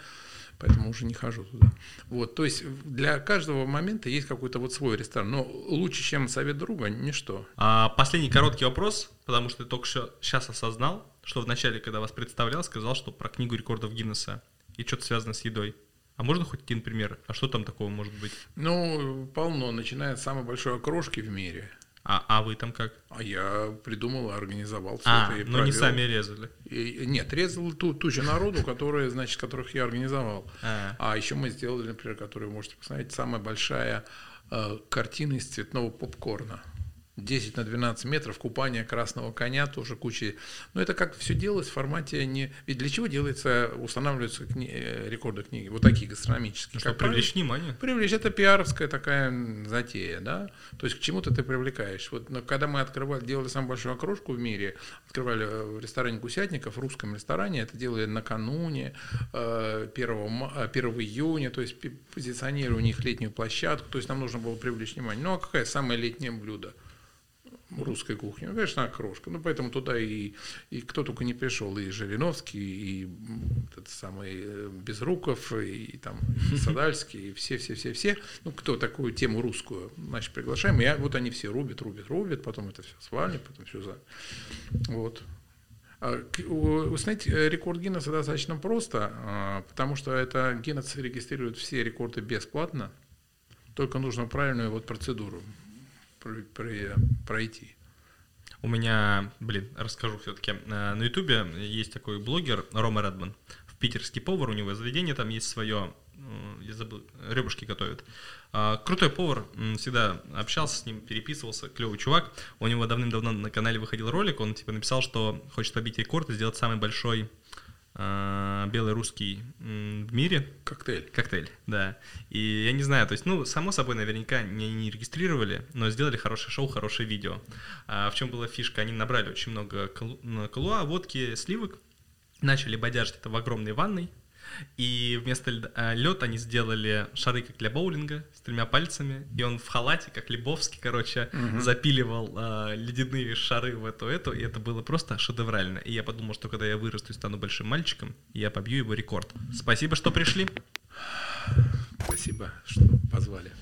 поэтому уже не хожу туда. Вот, то есть для каждого момента есть какой-то вот свой ресторан, но лучше, чем совет друга, ничто. А, последний короткий вопрос, потому что ты только что сейчас осознал, что вначале, когда вас представлял, сказал, что про книгу рекордов Гиннесса и что-то связано с едой. А можно хоть один пример? А что там такого может быть? Ну, полно, начиная с самой большой окрошки в мире – а, а вы там как? А я придумал, организовал все а, это. И но провел. не сами резали? И, нет, резал ту, ту же народу, которые, значит, которых я организовал. А, а еще мы сделали, например, которую вы можете посмотреть, самая большая э, картина из цветного попкорна. 10 на 12 метров, купание красного коня, тоже куча. Но это как все делалось в формате не... Ведь для чего делается, устанавливаются кни... Э, рекорды книги, вот такие гастрономические. Ну, чтобы привлечь внимание. Привлечь, это пиаровская такая затея, да. То есть к чему-то ты привлекаешь. Вот но когда мы открывали, делали самую большую окрошку в мире, открывали э, в ресторане Гусятников, в русском ресторане, это делали накануне, 1, 1 июня, то есть позиционировали у них летнюю площадку, то есть нам нужно было привлечь внимание. Ну а какая самое летнее блюдо? Русской кухни. Ну, конечно, окрошка. Ну, поэтому туда и, и кто только не пришел, и Жириновский, и этот самый э, Безруков, и, и там *laughs* Садальский, и все-все-все-все. Ну, кто такую тему русскую, значит, приглашаем. И вот они все рубят, рубят, рубят, потом это все свалят, потом все за... Вот. А, вы знаете, рекорд Гиннесса достаточно просто, а, потому что это Гиннес регистрирует все рекорды бесплатно, только нужно правильную вот процедуру пройти. У меня, блин, расскажу все-таки. Э, на Ютубе есть такой блогер Рома Редман. В питерский повар, у него заведение, там есть свое, э, я забыл, ребушки готовят. А, крутой повар, всегда общался с ним, переписывался, клевый чувак. У него давным-давно на канале выходил ролик, он типа написал, что хочет побить рекорд и сделать самый большой белый русский в мире. Коктейль. Коктейль, да. И я не знаю, то есть, ну, само собой, наверняка не, не регистрировали, но сделали хорошее шоу, хорошее видео. А в чем была фишка? Они набрали очень много колуа, водки, сливок, начали бодяжить это в огромной ванной, и вместо лед они сделали шары, как для боулинга, с тремя пальцами, и он в халате, как Лебовский, короче, угу. запиливал э, ледяные шары в эту эту, и это было просто шедеврально. И я подумал, что когда я вырасту и стану большим мальчиком, я побью его рекорд. Спасибо, что пришли. Спасибо, что позвали.